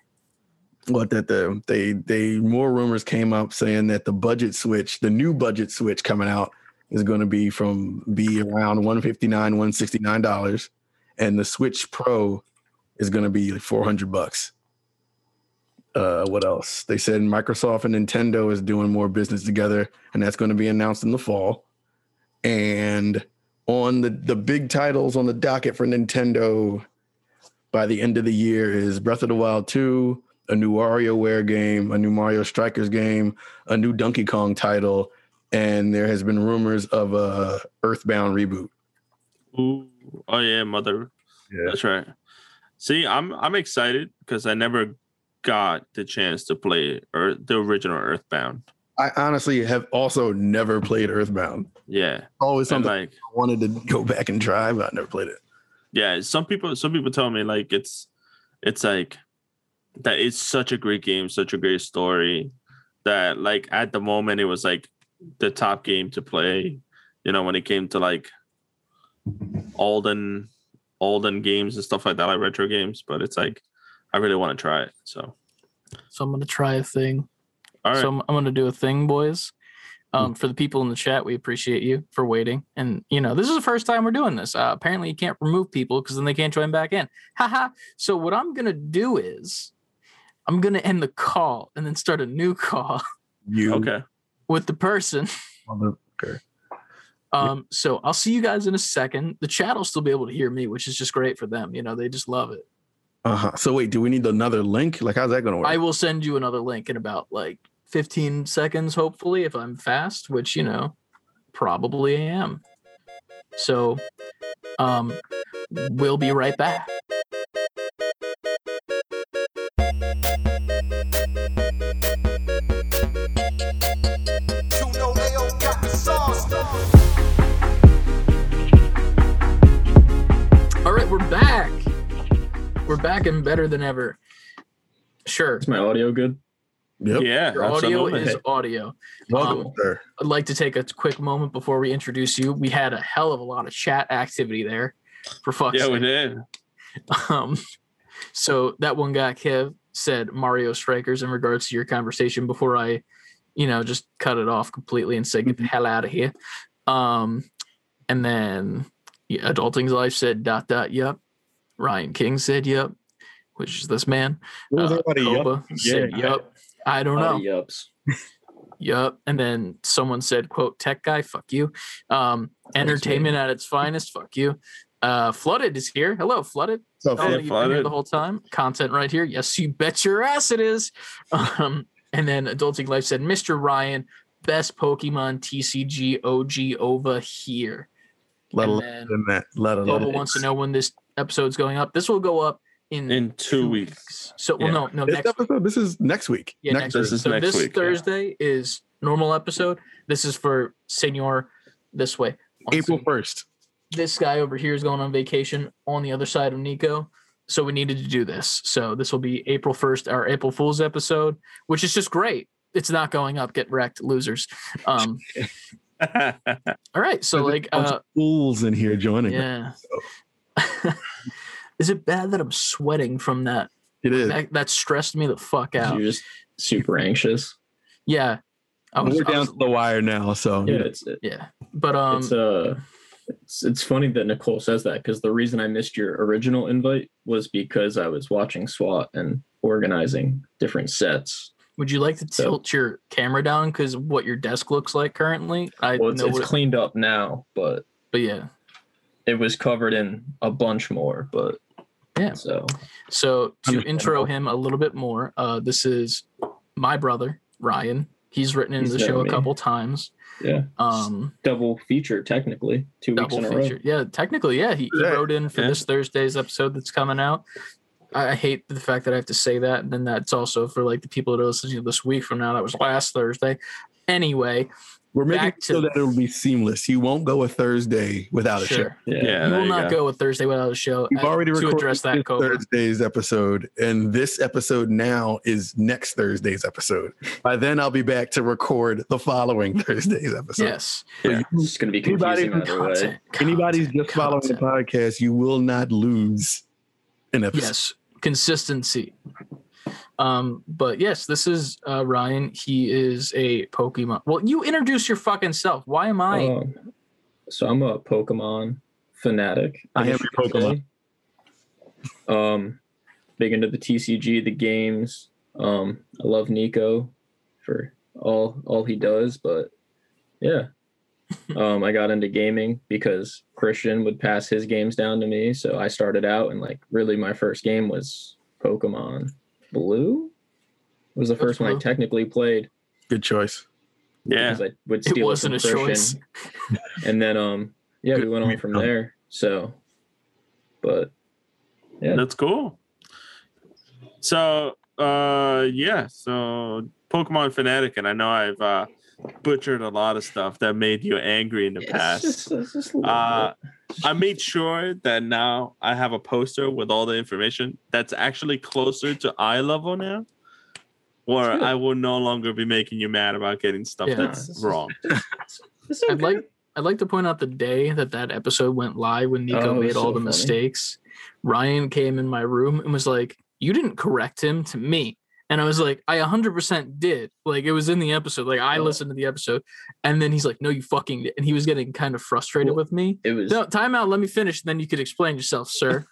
What that the they they more rumors came up saying that the budget switch, the new budget switch coming out, is going to be from be around one fifty nine, one sixty nine dollars, and the Switch Pro is going to be like four hundred bucks. Uh, what else? They said Microsoft and Nintendo is doing more business together, and that's going to be announced in the fall. And on the the big titles on the docket for Nintendo by the end of the year is Breath of the Wild 2, a new WarioWare game, a new Mario Strikers game, a new Donkey Kong title, and there has been rumors of a Earthbound reboot. Ooh. Oh yeah, mother. Yeah. That's right. See, I'm I'm excited because I never got the chance to play or the original Earthbound. I honestly have also never played Earthbound. Yeah, Always and something like I wanted to go back and try, but I never played it. yeah, some people some people tell me like it's it's like that it's such a great game, such a great story that like at the moment it was like the top game to play. You know, when it came to like olden olden games and stuff like that, like retro games. But it's like I really want to try it. So So I'm going to try a thing. all right. So I'm, I'm going to do a thing, boys. Um, For the people in the chat, we appreciate you for waiting. And, you know, this is the first time we're doing this. Uh, apparently, you can't remove people because then they can't join back in. Haha. so, what I'm going to do is I'm going to end the call and then start a new call You okay. with the person. motherfucker. Um, so I'll see you guys in a second. The chat will still be able to hear me, which is just great for them. You know, they just love it. Uh-huh. So wait, do we need another link? Like, how's that going to work? I will send you another link in about like 15 seconds, hopefully, if I'm fast, which you know, probably I am. So um we'll be right back. Back. We're back and better than ever. Sure. Is my audio good? yep. Yeah. Your audio absolutely. is audio. Welcome, um, sir. I'd like to take a quick moment before we introduce you. We had a hell of a lot of chat activity there. For fuck's yeah, we did. Um, so that one guy, Kev, said Mario Strikers in regards to your conversation before I, you know, just cut it off completely and said, get the hell out of here. Um, and then yeah, Adulting's Life said, dot, dot, yep. Ryan King said, yep, which is this man. What was Uh, everybody yup? Said, Yeah. yup. I don't know. Yups. Yup. And then someone said, quote, tech guy, fuck you. Um, entertainment at its finest, fuck you. Uh, Flooded is here. Hello, Flooded. So, Oh, you've been here Flooded. the whole time. Content right here. Yes, you bet your ass it is. Um, and then Adulting Life said, Mr. Ryan, best Pokemon TCG OG over here. Let alone then than that. Let Global alone. wants to know when this episode's going up. This will go up in, In two weeks. So, well, Yeah. no, no, This next episode, this is next week. yeah, next next, This week. is so next this week, yeah. Thursday is normal episode. This is for Senor this way. April first. This guy over here is going on vacation on the other side of Nico. So we needed to do this. So this will be April 1st, our April Fool's episode, which is just great. It's not going up. Get wrecked, losers. Um, all right. So There's a like bunch uh of fools in here joining. yeah. is it bad that I'm sweating from that? It is. That, that stressed me the fuck out. You're just super anxious. Yeah. I was, We're I down was- to the wire now, so Yeah, it's it, yeah. But um it's uh it's, it's funny that Nicole says that because the reason I missed your original invite was because I was watching SWAT and organizing different sets. Would you like to So- tilt your camera down because what your desk looks like currently? I Well, it's, know it's what, cleaned up now, but but yeah, it was covered in a bunch more, but Yeah. So So to intro him a little bit more, uh, this is my brother Ryan. He's written in He's the known show a couple times. yeah, Um, double feature technically, two weeks double in a row. feature. Yeah, technically, yeah. He, he Yeah. wrote in for Yeah. this Thursday's episode that's coming out. I, I hate the fact that I have to say that. And then that's also for like the people that are listening to this week from now. That was last Thursday. Anyway, We're making Back it so to- that it'll be seamless. You won't go a Thursday without a show. Yeah, Yeah, you will you not go. go. with Thursday without a show. We've uh, already to recorded address that. this Thursday's episode, and this episode now is next Thursday's episode. By then, I'll be back to record the following Thursday's episode. Yes. So Yeah. you- it's gonna be Anybody confusing either way. Content, anybody's content, just following the podcast, you will not lose an episode. Yes, consistency. Um, but yes, this is uh, Ryan. He is a Pokemon. Well, you introduce your fucking self. Why am I? Um, so I'm a Pokemon fanatic. I guess am you a could say. Um, big into the TCG, the games. Um, I love Nico for all all he does, but yeah. Um, I got into gaming because Christian would pass his games down to me, so I started out and like really my first game was Pokemon Blue. It was the What's first one I technically played Good choice. Yeah. because I would it steal wasn't a from choice. Christian and then um yeah we went on from for there so but Yeah. That's cool. So uh yeah, so Pokemon fanatic, and I know I've uh butchered a lot of stuff that made you angry in the it's past. just, it's just Uh. I made sure that now I have a poster with all the information that's actually closer to eye level now. Where I will no longer be making you mad about getting stuff Yeah. that's wrong. It's I'd like I'd like to point out the day that that episode went live when Nico Oh, it was made all the funny. mistakes. Ryan came in my room and was like, "You didn't correct him to me." And I was like, "I 100% did." Like it was in the episode. Like I listened to the episode, and then he's like, "No, you fucking did." And he was getting kind of frustrated Well, with me. it was No, time out. Let me finish. Then you could explain yourself, sir.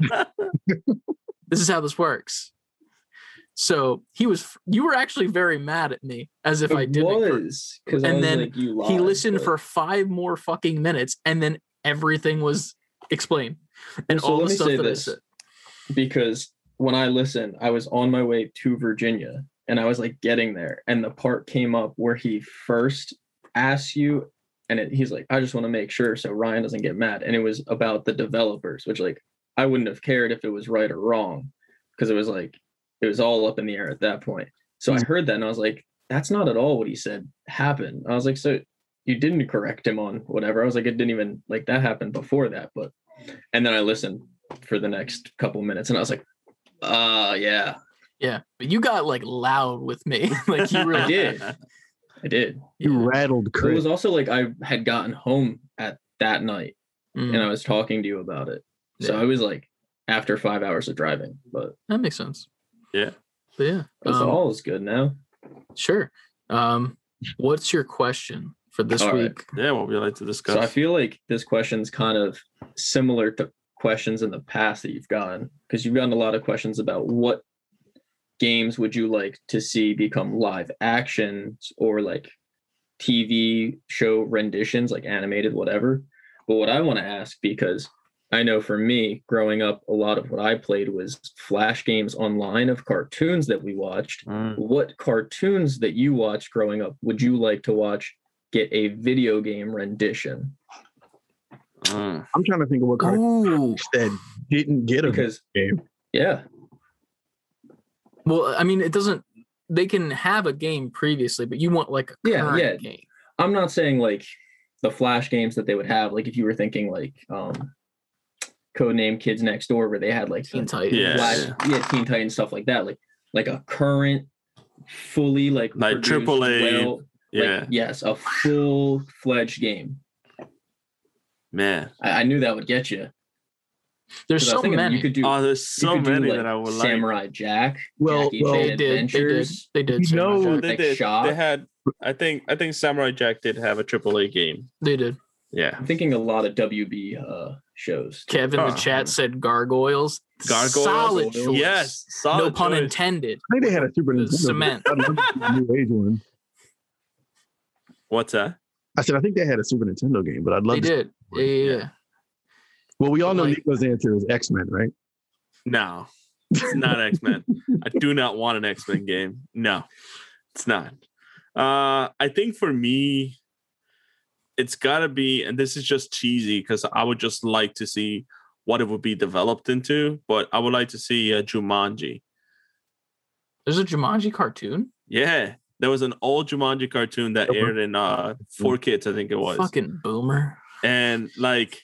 this is how this works. So he was. You were actually very mad at me, as if it I didn't. was And then like, you he listened but- for five more fucking minutes, and then everything was explained, and So all the stuff that this. I said. because when I listened, I was on my way to Virginia and I was like getting there, and the part came up where he first asks you, and it, he's like, I just want to make sure so Ryan doesn't get mad. And it was about the developers, which like I wouldn't have cared if it was right or wrong because it was like it was all up in the air at that point. So I mm. heard that and I was like, that's not at all what he said happened. I was like, so you didn't correct him on whatever. I was like, it didn't even like that happened before that, but and then I listened for the next couple minutes and I was like, uh yeah, Yeah, but you got like loud with me, like you really I did. I did. You Yeah. rattled But It was also like I had gotten home at that night Mm, and I was talking to you about it. So I was like after five hours of driving, but that makes sense. Yeah. But yeah, it's um, all is good now. sure. Um, what's your question for this All right. week? yeah, what we like to discuss. So I feel like this question's kind of similar to questions in the past that you've gotten because you've gotten a lot of questions about what games would you like to see become live actions or like TV show renditions, like animated, whatever. But what I want to ask, because I know for me, growing up, a lot of what I played was flash games online of cartoons that we watched Mm. what cartoons that you watched growing up would you like to watch get a video game rendition? Mm. I'm trying to think of what cartoon Ooh, that didn't get a Because game. yeah, well, I mean, it doesn't. They can have a game previously, but you want like a Yeah, current yeah. game. I'm not saying like the flash games that they would have, like if you were thinking like um codename Kids Next Door, where they had like Teen the Titans. Yeah. flash, yeah, Teen Titans stuff like that, like like a current, fully like Like produced, AAA, well- Yeah, like, yes, a full fledged game. Man. I, I knew that would get you. There's I was so many. You could do Oh, there's so many like, that I would like. Samurai Jack, Well, Jackie well- they did. They did. Adventures. They did. You know- Jack. They like did. Shop. They had. I think. I think Samurai Jack did have a AAA game. They did. Yeah. I'm thinking a lot of WB uh, shows. Kevin in the Oh. chat said gargoyles. Gargoyles. Solid choice. Yes. Solid no pun choice. intended. I think they had a Super Nintendo. cement. I'd love to see a new age one. What's that? I said I think they had a Super Nintendo game, but I'd love They to. did. Yeah, yeah, Yeah. yeah. Well, we all know Like- Nico's answer is X Men, right? No, it's not X Men. I do not want an X Men game. No, it's not. Uh, I think for me, it's got to be, and this is just cheesy because I would just like to see what it would be developed into, but I would like to see a Jumanji. There's a Jumanji cartoon. Yeah, there was an old Jumanji cartoon that aired in uh Four Kids, I think it was, Fucking boomer. And like.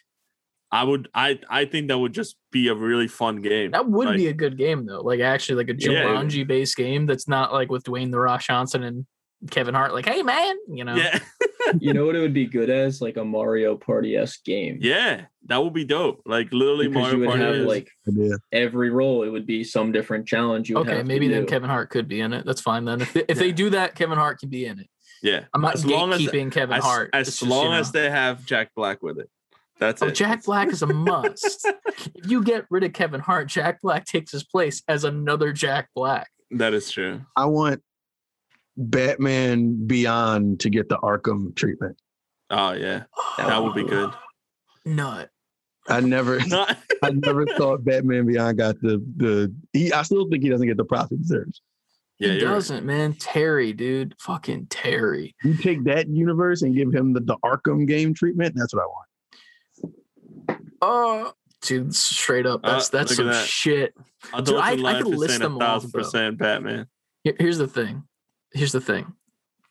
I would, I, I think that would just be a really fun game. That would Like- be a good game though. Like actually like a Yeah. Jumanji based game that's not like with Dwayne the Rock Johnson and Kevin Hart. Like, hey man, you know. Yeah, You know what it would be good as? Like a Mario Party esque game. yeah, that would be dope. Like literally, Because Mario you would Party have like Yeah. every role, it would be some different challenge. You would Okay, have maybe to then do. Kevin Hart could be in it. That's fine then. If they, if they do that, Kevin Hart can be in it. Yeah. I'm not as long as gatekeeping Kevin Hart. as It's just, long you know. as they have Jack Black with it. That's Oh, it. Jack Black is a must. if you get rid of Kevin Hart, Jack Black takes his place as another Jack Black. That is true. I want Batman Beyond to get the Arkham treatment. Oh yeah, that would be good. Nut. I never, Not, I never thought Batman Beyond got the the. He, I still think he doesn't get the props he deserves. Yeah, he you're right. doesn't, man. Terry, dude. Fucking Terry. You take that universe and give him the, the Arkham game treatment. That's what I want. Oh, dude, straight up. Uh, That's that's some that. shit. Adult I- I could list them all, Thousand percent Batman. Here's the thing. Here's the thing.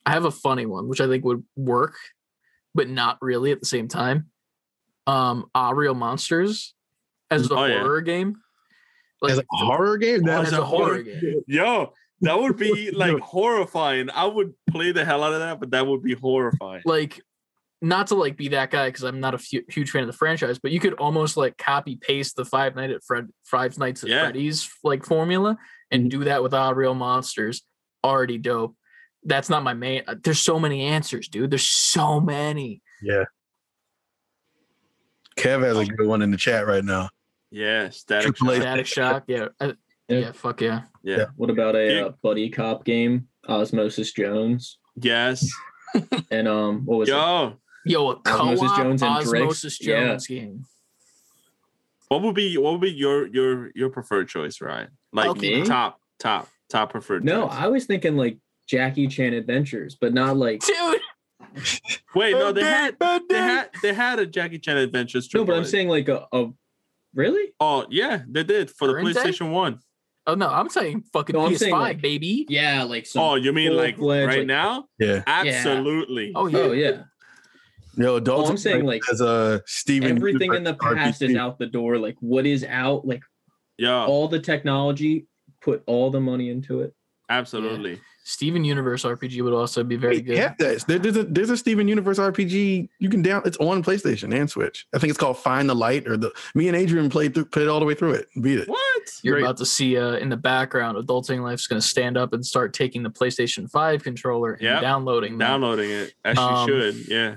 I have a funny one, which I think would work, but not really at the same time. Um, Real Monsters as a Oh, yeah. horror game. Like As a horror game, Oh, that as a horror game. Yo, that would be like horrifying. I would play the hell out of that, but that would be horrifying. like not to like be that guy because I'm not a huge fan of the franchise, but you could almost like copy paste the Five Night at Fred Five Nights at Yeah. Freddy's like formula and do that with Ah Real Monsters. Already dope. That's not my main. uh, There's so many answers, dude. There's so many. yeah. Kev has a good one in the chat right now. Yeah, static. Triple Shock. Static Shock. Yeah. I- Yeah. yeah. Fuck yeah. Yeah. What about a Yeah. uh, buddy cop game? Osmosis Jones Yes. and um, what was it? Yo, Yo, a Osmosis co-op Jones and Drix? Osmosis Yeah. Jones game. what would be what would be your your your preferred choice, Ryan? Like Pokemon. top top top preferred. No, choice. I was thinking like Jackie Chan Adventures, but not like Dude. wait. No, they had they had they had a Jackie Chan Adventures. no, but I'm saying like a, a really? Oh yeah, they did for the Current day? PlayStation One. Oh no, I'm saying fucking No, I'm PS5, saying, like- baby. Yeah, like some Oh, you mean like full-fledged, right like- now? Yeah. Absolutely. Oh yeah. Oh yeah, Yo, adults. Oh, I'm saying, like, as a uh, Steven. everything in the past is out the door. Like what is out? Like Yeah, all the technology, put all the money into it. absolutely. Steven Universe RPG would also be very Wait, good. have that. There- there's a there's a Steven Universe RPG you can down. It's on PlayStation and Switch. I think it's called Find the Light. Or the me and Adrian played through, played all the way through it, beat it. What? You're Great. about to see uh, in the background, Adulting Life's going to stand up and start taking the PlayStation 5 controller and Yep. downloading them Downloading it as Um, she should. Yeah.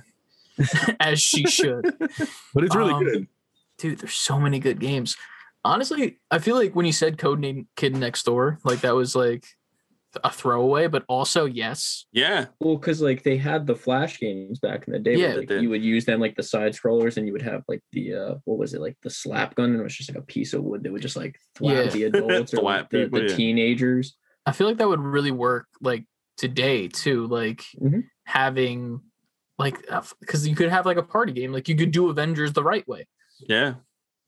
as she should. But it's really Um, good. Dude, there's so many good games. Honestly, I feel like when you said Codename Kid Next Door, like that was like a throwaway, but also yes. Yeah. Well, because like they had the flash games back in the day. Yeah, where, like, you would use them like the side scrollers, and you would have like the uh, what was it like the slap gun, and it was just like a piece of wood that would just like thwap Yeah. the adults or Thwap like, the, people, the yeah. teenagers. I feel like that would really work like today too. Like Mhm. having like because you could have like a party game, like you could do Avengers the right way, Yeah.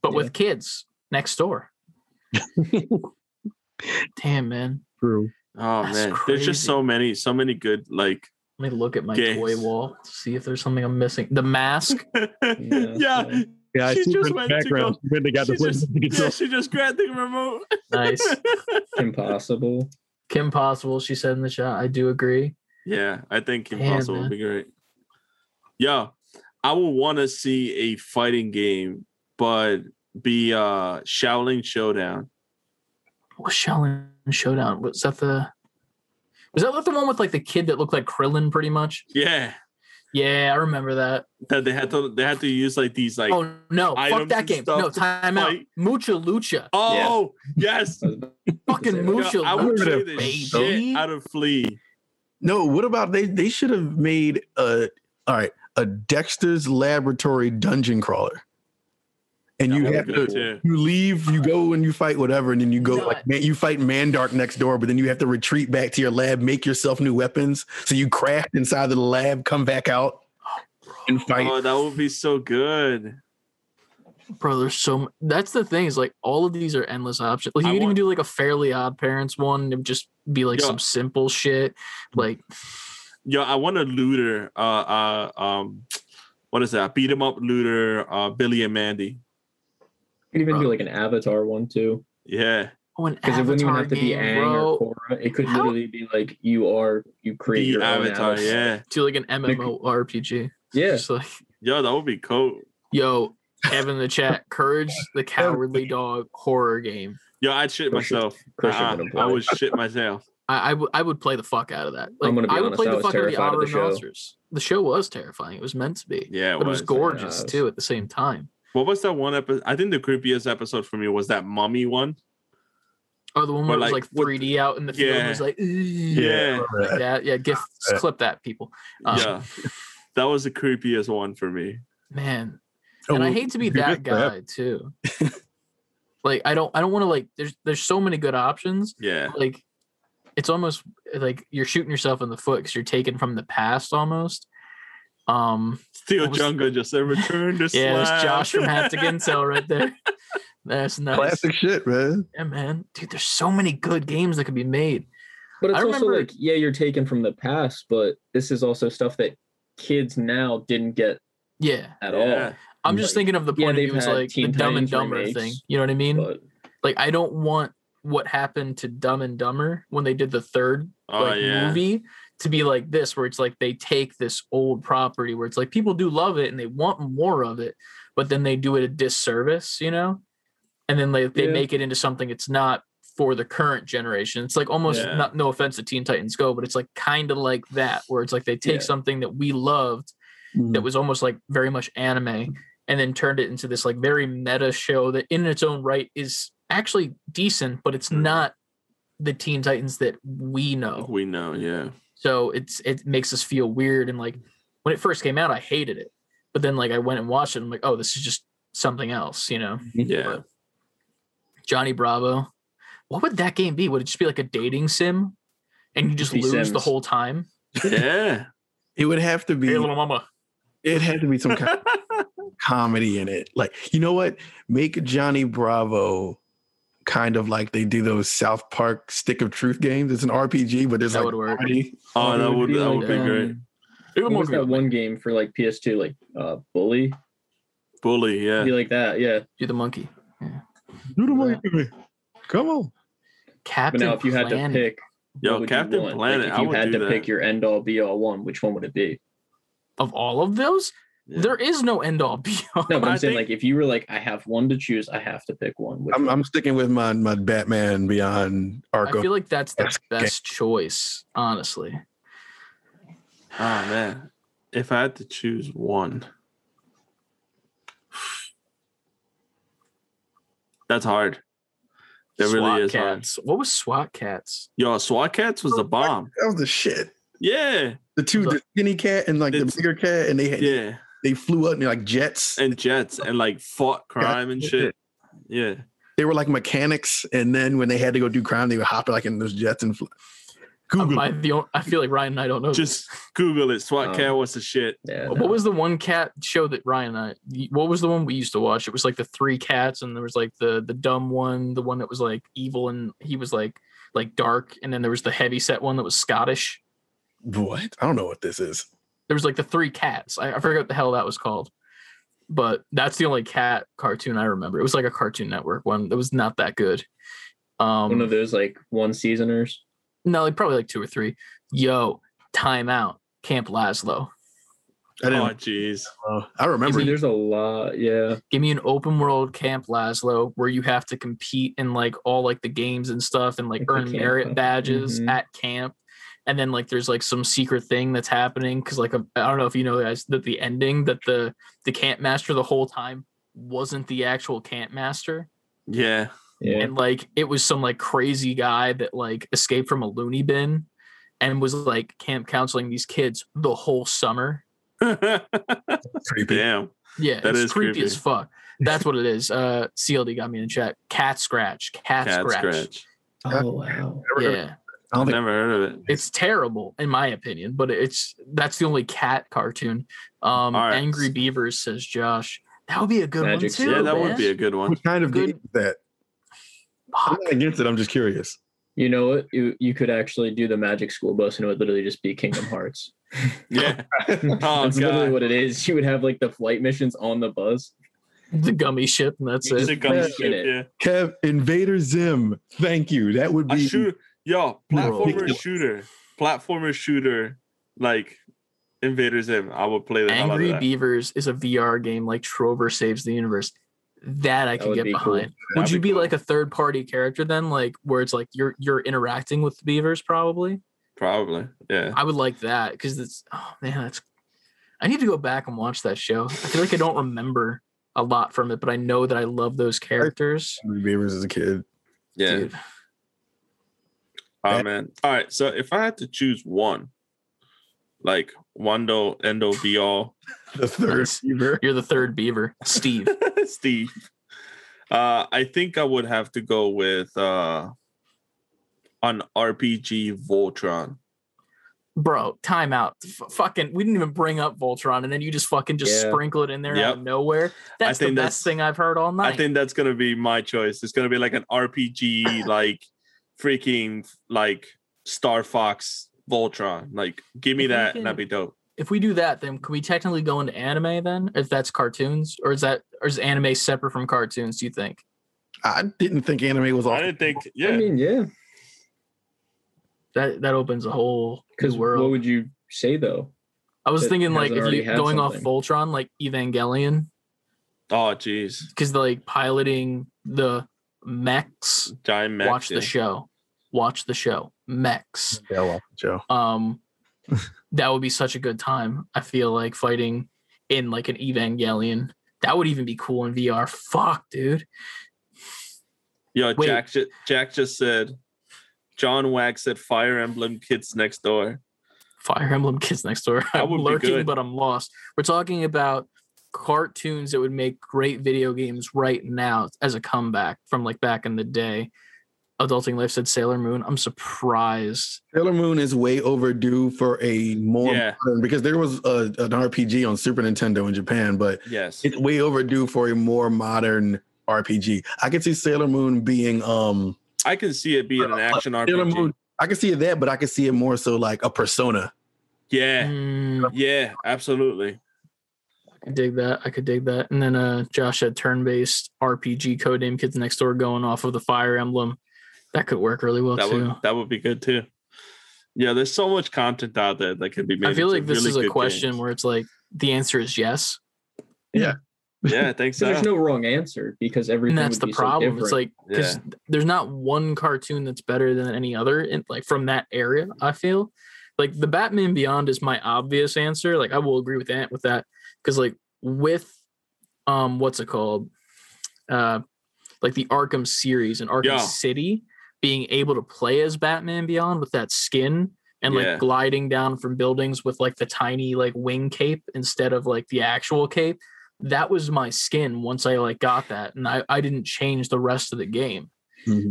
but Yeah. with kids next door. Damn man. True. Oh That's man. There's just so many, so many good like Let me look at my Games. toy wall to see if there's something I'm missing. The mask. yeah. so- Yeah, I She just her in the went to go- She went and got the she, just, yeah, she just grabbed the remote. Nice. Impossible. Kim Possible, she said in the chat. I do agree. Yeah, I think Damn, Impossible man. would be great. Yeah, I would want to see a fighting game, but be uh Xiaolin Showdown. What Xiaolin Showdown? Was that the was that like the one with like the kid that looked like Krillin pretty much? Yeah, Yeah, I remember that. that they had to they had to use like these like oh no, fuck items that game. No, time out. fight. Mucha Lucha. oh yes, I was about to Fucking say that. Yo, Mucha I would Lucha, play the baby. shit out of Flea. No, what about they? They should have made a all right a Dexter's Laboratory dungeon crawler, and you have would to good, too. you leave, you go and you fight whatever, and then you go No, like man, you fight Mandark next door, but then you have to retreat back to your lab, make yourself new weapons. So you craft inside of the lab, come back out, and fight. Oh, that would be so good. Bro, there's so m- that's the thing is like all of these are endless options. Like you I could even do like a Fairly Odd Parents one and just be like Yo. some simple shit. Like Yo, I want a looter. Uh, uh, um, what is that? Beat 'em up looter. Uh, Billy and Mandy. You could even Bro. do like an Avatar one too, Yeah, oh, because it wouldn't even have to be game, Aang bro. or Korra. It could How- literally be like you are you create the your own Avatar. Yeah, Do like an MMORPG. yeah. Just like yo, that would be cool. yo, Kevin in the chat, Courage the Cowardly Dog horror game. Yo, I'd shit Christian- myself. Christian Uh-uh, I play. would shit myself. I, I would play the fuck out of that. Like, I'm gonna be I would honest, play I the was fuck out of the terrified of the show. Monsters. The show was terrifying. It was meant to be. Yeah, it but it was was. gorgeous Yeah. too at the same time. What was that one episode? I think the creepiest episode for me was that mummy one. Oh, the one where But, it was like, like 3D out in the field Yeah. was like, Yeah, like that. Yeah, gift Yeah. clip that people. Um, yeah. That was the creepiest one for me. Man, Oh, and I hate to be that that. guy too. like I don't I don't want to like there's there's so many good options. Yeah, Like it's almost like you're shooting yourself in the foot because you're taken from the past almost. Um Steel Jungle just said return to yeah, there's slab." Josh from Haptic Intel right there. That's nice. Classic shit, man. Yeah, man. Dude, there's so many good games that could be made. But it's I also remember- like, yeah, you're taken from the past, but this is also stuff that kids now didn't get Yeah. at Yeah. I'm just thinking of the yeah, point of they've view as had like the Dumb and Dumber remakes, thing. You know what I mean? But like I don't want what happened to Dumb and Dumber when they did the third Oh like yeah. movie to be like this, where it's like they take this old property where it's like people do love it and they want more of it, but then they do it a disservice, you know, and then they they Yeah. make it into something it's not for the current generation. It's like almost Yeah. not no offense to Teen Titans Go, but it's like kind of like that where it's like they take Yeah. something that we loved that mm-hmm. was almost like very much anime and then turned it into this like very meta show that in its own right is actually decent but it's hmm. not the teen titans that we know We know, yeah. So it's it makes us feel weird and like when it first came out i hated it but then like i went and watched it and i'm like oh this is just something else you know mm-hmm. Yeah. johnny bravo what would that game be would it just be like a dating sim and you just Be lose the whole time Yeah. It would have to be. hey little mama It had to be some kind of comedy in it. Like, you know what? Make Johnny Bravo kind of like they do those South Park Stick of Truth games. It's an RPG, but there's That like would work. comedy. Oh, that would be that like, would be great. um, Hey, What little was that mama. one game for like PS2, like uh Bully? Bully, yeah. Be like that, yeah. do the monkey Do the monkey. Come on. Captain. But captain now, if you had to pick, Yo, what would you Captain? Planet, Like, if you would had do to that. pick your end all be all one, which one would it be? of all of those Yeah. there is no end all be all No, but I I'm saying think- like if you were like, I have one to choose, I have to pick one. I'm, one? I'm sticking with my, my Batman Beyond Arkham. I feel like that's the best choice, honestly. Ah man. If I had to choose one. That's hard. That SWAT really is hard. What was SWAT Kats? Yo, SWAT Kats was the bomb. that was the shit. Yeah. The two, The- the skinny cat and like the bigger cat, and they had, Yeah. They flew up and like jets. And jets and like fought crime and shit. Yeah. they were like mechanics, and then when they had to go do crime, they would hop like in those jets and fly. Google. I, the on- I feel like Ryan and I don't know. Just Google it. SWAT Um, Cat What's the shit. yeah. this. what was the one cat show that Ryan and I? What was the one we used to watch? It was like the three cats, and there was like the the dumb one, the one that was like evil, and he was like like dark, and then there was the heavy set one that was Scottish. what? I don't know what this is. There was like the three cats. I, I forget what the hell that was called. But that's the only cat cartoon I remember. It was like a Cartoon Network one that was not that good. Um, one of those like one seasoners. No, like probably like two or three. Yo, timeout, Camp Lazlo. I Oh didn't. jeez. I remember. See, there's a lot. Yeah. Give me an open world Camp Lazlo where you have to compete in like all like the games and stuff and like Like earn merit huh? badges Mhm. at camp. And then like there's like some secret thing that's happening because like a, I don't know if you know guys that the ending that the the camp master the whole time wasn't the actual camp master. Yeah. Yeah. and like it was some like crazy guy that like escaped from a loony bin and was like camp counseling these kids the whole summer Creepy. Damn. Yeah, That it's is creepy, creepy. as fuck. That's what it is. Uh, CLD got me in chat. Cat scratch. Cat, Cat scratch. scratch. Oh wow. Yeah, I don't I've think never heard of it. it's terrible in my opinion, but it's that's the only cat cartoon. Um, All right. Angry Beavers says Josh. That would be a good Magic one too. Yeah, that would be a good one. what kind of Good- game is that? I'm not against it. I'm just curious. You know what? You you could actually do the Magic School Bus, and it would literally just be Kingdom Hearts. Yeah. Oh That's literally what it is. You would have like the flight missions on the bus. the gummy ship, and that's It's it. a gummy Yeah. ship, yeah. Kev, Invader Zim. Thank you. That would A be shooter, yo, platformer Ridiculous. shooter, platformer shooter, like Invader Zim. I would play the hell out of Angry that. Beavers is a VR game like Trover Saves the Universe. That I That could get be cool. behind. Would That'd you be be cool. like a third party character then, like where it's like you're you're interacting with the beavers? Probably. Probably, yeah. I would like that because it's oh man, that's. I need to go back and watch that show. I feel like I don't remember a lot from it, but I know that I love those characters. Beavers as a kid. Yeah. Dude, Oh man. All right. So if I had to choose one, like one do endo be all, The third Beaver. you're the third beaver, Steve. Steve. Uh, I think I would have to go with uh, an RPG Voltron. Bro, time out. F- fucking, we didn't even bring up Voltron, and then you just fucking just Yeah. sprinkle it in there out of nowhere. That's the best that's- thing I've heard all night. I think that's gonna be my choice. It's gonna be like an RPG, like freaking like Star Fox Voltron. Like, give me If that, can- and that'd be dope. if we do that, then can we technically go into anime then? If that's cartoons, or is that or is anime separate from cartoons? Do you think? I didn't think anime was I didn't think, Yeah. I mean, yeah. That that opens a whole Because new what would you say though? I was thinking like if you had going off something? Voltron, like Evangelion, oh, jeez, because like piloting the mechs. giant mech. watch yeah. the show. Watch the show. Mechs. Yeah, well, Joe. Um, that would be such a good time. I feel like fighting in like an Evangelion. That would even be cool in VR. Fuck, dude. Yo, Wait. Jack. ju- Jack just said. John Wax said Fire Emblem Kids Next Door. Fire Emblem Kids Next Door. I'm lurking, but I'm lost. We're talking about cartoons that would make great video games right now as a comeback from like back in the day. Adulting Life said Sailor Moon. I'm surprised. Sailor Moon is way overdue for a more Yeah. modern because there was a, an RPG on Super Nintendo in Japan, but Yes. it's way overdue for a more modern RPG. I can see Sailor Moon being um I can see it being an action Sailor RPG. Moon. I can see it that, but I can see it more so like a persona. Yeah. Mm, Yeah. Absolutely. I could dig that. I could dig that. And then uh Josh had turn-based RPG codename Kids Next Door going off of the Fire Emblem. That could work really well That too. would that would be good too. Yeah, there's so much content out there that could be made. I feel like this really is a question games. where it's like the answer is yes. Yeah, Yeah, I think So so. there's no wrong answer because everything and that's would the be so problem. it's like because there's not one cartoon that's better than any other in like from that area. I feel like the Batman Beyond is my obvious answer. Like I will agree with that with that because like with um what's it called uh like the Arkham series and Arkham Yeah. City being able to play as Batman Beyond with that skin and like Yeah. gliding down from buildings with like the tiny like wing cape instead of like the actual cape that was my skin once I like got that and I, I didn't change the rest of the game.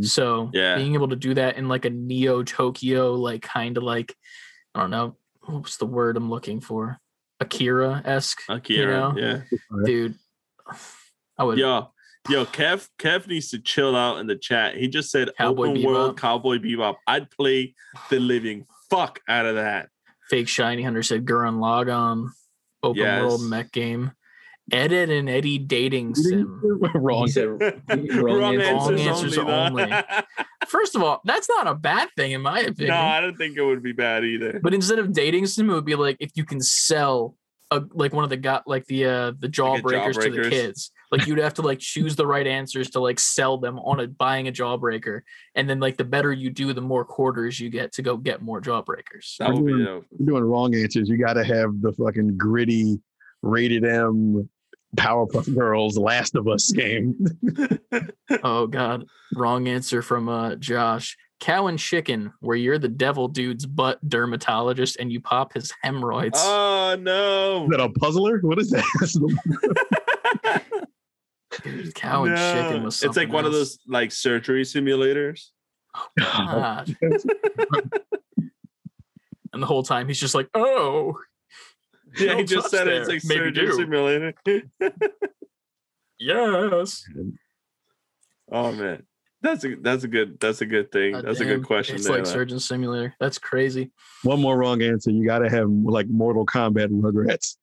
So Yeah. being able to do that in like a Neo Tokyo, like kind of like I don't know, what's the word I'm looking for? Akira esque, Akira. know? Yeah. dude. I would Yo, yo, Kev, Kev needs to chill out in the chat. He just said Cowboy open world Bebop. Cowboy Bebop. I'd play the living fuck out of that. fake shiny hunter said Gurren Lagann, open world Yes. mech game. Ed, Edd n Eddy dating sim. Wrong. Said wrong, Wrong answers. answers, answers only. only. First of all, that's not a bad thing in my opinion. no, I don't think it would be bad either. But instead of dating sim, it would be like if you can sell a like one of the got like the uh the jawbreakers to the kids. Like you'd have to like choose the right answers to like sell them on a buying a jawbreaker. And then like the better you do, the more quarters you get to go get more jawbreakers. That would be dope. You're doing wrong answers. You got to have the fucking gritty, rated M, Powerpuff Girls, Last of Us game. oh god. Wrong answer from uh Josh. Cow and chicken, where you're the devil dude's butt dermatologist and you pop his hemorrhoids. Oh no. Is that a puzzler? What is that? Dude, cow and chicken No. was It's like one of those like surgery simulators. God. and the whole time he's just like, oh, Yeah, he Don't just touch said it. It's like Maybe surgery do. simulator. yes. oh man. That's a that's a good that's a good thing. God that's a good question. It's there, like man. Surgeon Simulator. That's crazy. One more wrong answer. You got to have like Mortal Kombat Rugrats.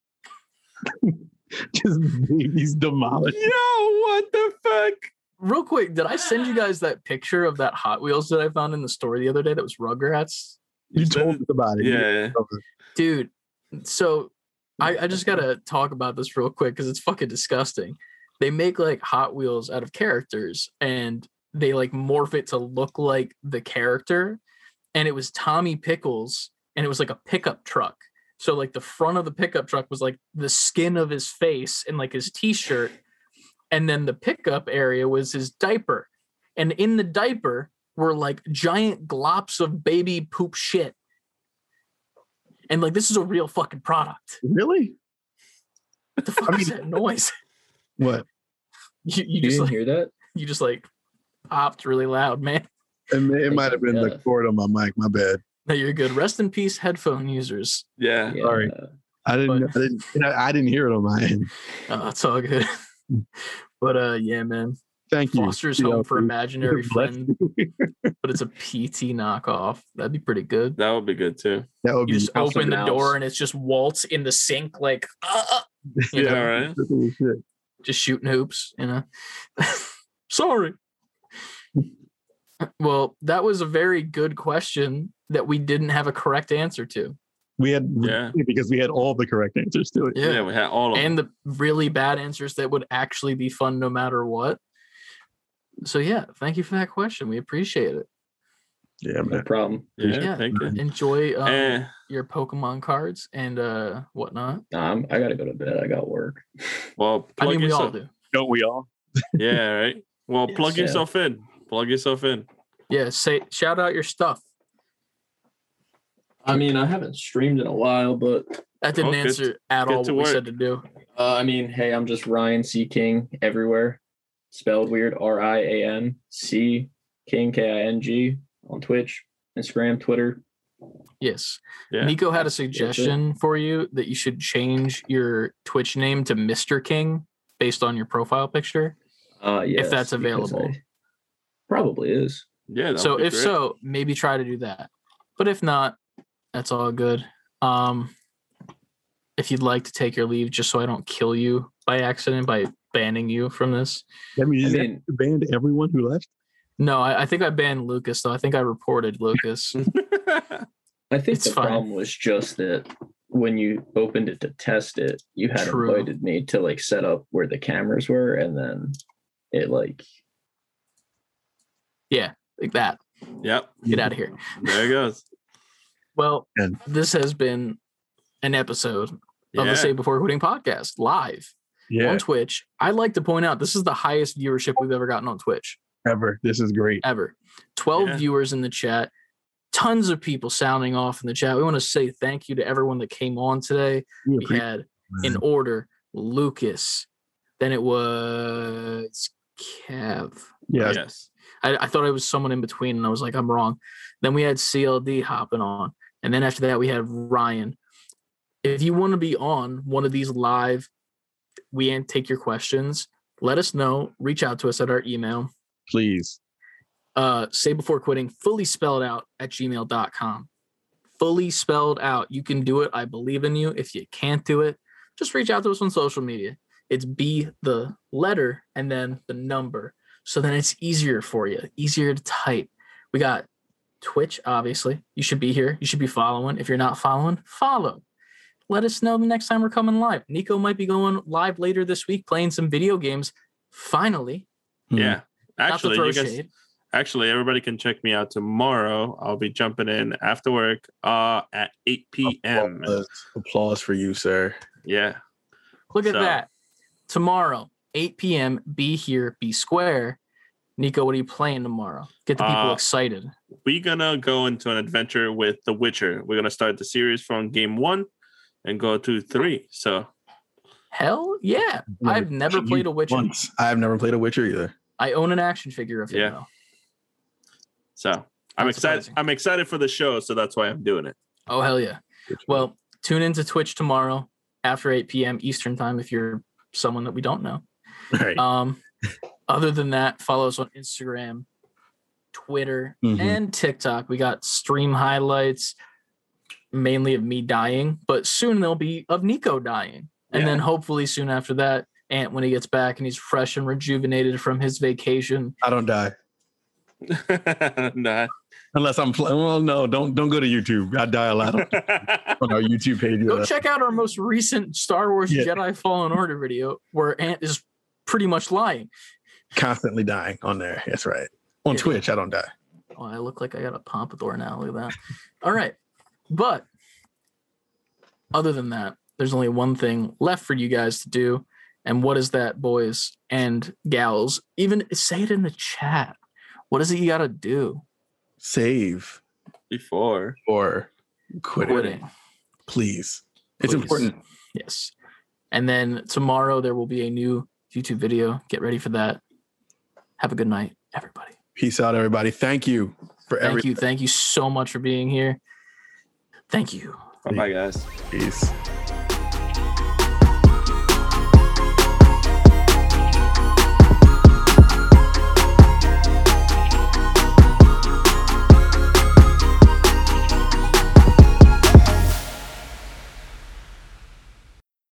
Just babies demolished. Yo, what the fuck? Real quick, did I send you guys that picture of that Hot Wheels that I found in the store the other day that was Rugrats? You told us about it. Yeah. Dude, so I, I just gotta talk about this real quick because it's fucking disgusting. They make like Hot Wheels out of characters and they like morph it to look like the character. And it was Tommy Pickles and it was like a pickup truck. So like the front of the pickup truck was like the skin of his face and like his t-shirt. And then the pickup area was his diaper. And in the diaper were like giant glops of baby poop shit. And like this is a real fucking product. Really? What the fuck is that noise? What? You, you You just didn't like hear that? you just like popped really loud, man. It, may, it might have been the cord on my mic. My bad. No, you're good. Rest in peace, headphone users. Yeah. Sorry. I didn't. But- I didn't. I, I didn't hear it on my end. Oh, it's all good. but uh yeah, man. Thank you. Foster's home for imaginary Bless friend, but it's a PT knockoff. That'd be pretty good. That would be good too. That would You be just House open the Mouse. door and it's just Waltz in the sink, like uh, uh, you Yeah, know, right. Just shooting hoops, you know. Sorry. Well, that was a very good question that we didn't have a correct answer to. We had Yeah. because we had all the correct answers to it. Yeah, we had all of them. and the really bad answers that would actually be fun no matter what. So yeah, thank you for that question. We appreciate it. Yeah, No problem. yeah, Yeah. thank you. Enjoy um, Eh, your Pokemon cards and uh whatnot. Nah, I'm, I gotta go to bed. I got work. well, I plug mean, we all do. Don't we all? Yeah, right. Well, Yes, plug yeah. yourself in. Plug yourself in. Yeah, say shout out your stuff. I mean, I haven't streamed in a while, but That didn't Oh, good- answer at good all to what we said to do. uh, I mean, hey, I'm just Ryan C King everywhere. Spelled weird. R I A N C King K I N G on Twitch, Instagram, Twitter. Yes. Yeah. Nico had a suggestion for you that you should change your Twitch name to Mr. King based on your profile picture. Uh, yes, if that's available. I- probably is. Yeah. so if great. so, maybe try to do that. But if not, that's all good. Um if you'd like to take your leave just so I don't kill you by accident by banning you from this. That means I you mean, banned everyone who left. No, I, I think I banned Lucas though. I think I reported Lucas. I think It's the fine. problem was just that when you opened it to test it, you had True. invited me to like set up where the cameras were, and then it like yeah, like that. yep. Get out of here. There it goes. Well, And- this has been an episode of Yeah. the Save Before Quitting podcast live Yeah, on Twitch. I'd like to point out this is the highest viewership we've ever gotten on Twitch ever. This is great. ever. 12 Yeah. viewers in the chat, tons of people sounding off in the chat. We want to say thank you to everyone that came on today. We We had it, in order Lucas, then it was Kev. Yeah, Yes. I, I thought it was someone in between, and I was like, I'm wrong. Then we had CLD hopping on, and then after that we had Ryan. If you want to be on one of these live, we take your questions. Let us know. Reach out to us at our email. please. Uh, say before quitting, fully spelled out at gmail.com. Fully spelled out. You can do it. I believe in you. If you can't do it, just reach out to us on social media. It's be the letter and then the number. So then it's easier for you, easier to type. We got Twitch, obviously. You should be here. You should be following. If you're not following, follow. Let us know the next time we're coming live. Nico might be going live later this week playing some video games. Finally. Yeah. Actually, not you to throw guys. shade. Actually, everybody can check me out tomorrow. I'll be jumping in after work uh at 8 p.m. Applause, applause for you, sir. Yeah. Look at So- that. Tomorrow, 8 p.m. Be here, be square. Nico, what are you playing tomorrow? Get the people Uh, excited. We're gonna go into an adventure with The Witcher. We're gonna start the series from game one and go to three. So Hell yeah. I've never played a Witcher. Once. I've never played a Witcher either. I own an action figure of it Yeah. though. so I'm Not excited. surprising. I'm excited for the show, so that's why I'm doing it. Oh hell yeah. Well, tune into Twitch tomorrow after 8 p.m. Eastern time if you're someone that we don't know. Right. Um, other than that, follow us on Instagram, Twitter, Mhm. and TikTok. We got stream highlights, mainly of me dying, but soon they'll be of Nico dying. And Yeah. then hopefully soon after that, Ant when he gets back and he's fresh and rejuvenated from his vacation. I don't die nah. unless I'm playing. Well, no, don't don't go to YouTube. I die a lot on, on our YouTube page. Go Uh, check out our most recent Star Wars Yeah. Jedi Fallen Order video where Ant is pretty much lying. constantly dying on there. That's right. On Yeah. Twitch, I don't die. Oh, I look like I got a pompadour now. Look at that. All right. But other than that, there's only one thing left for you guys to do. And what is that, boys and gals? Even say it in the chat. What is it you got to do? Save Before. or quit it, Quitting. please. It's Please. important. Yes. And then tomorrow there will be a new YouTube video. Get ready for that. Have a good night, everybody. Peace out, everybody. Thank you for Thank everything. you. Thank you so much for being here. Thank you. Bye bye, guys. Peace.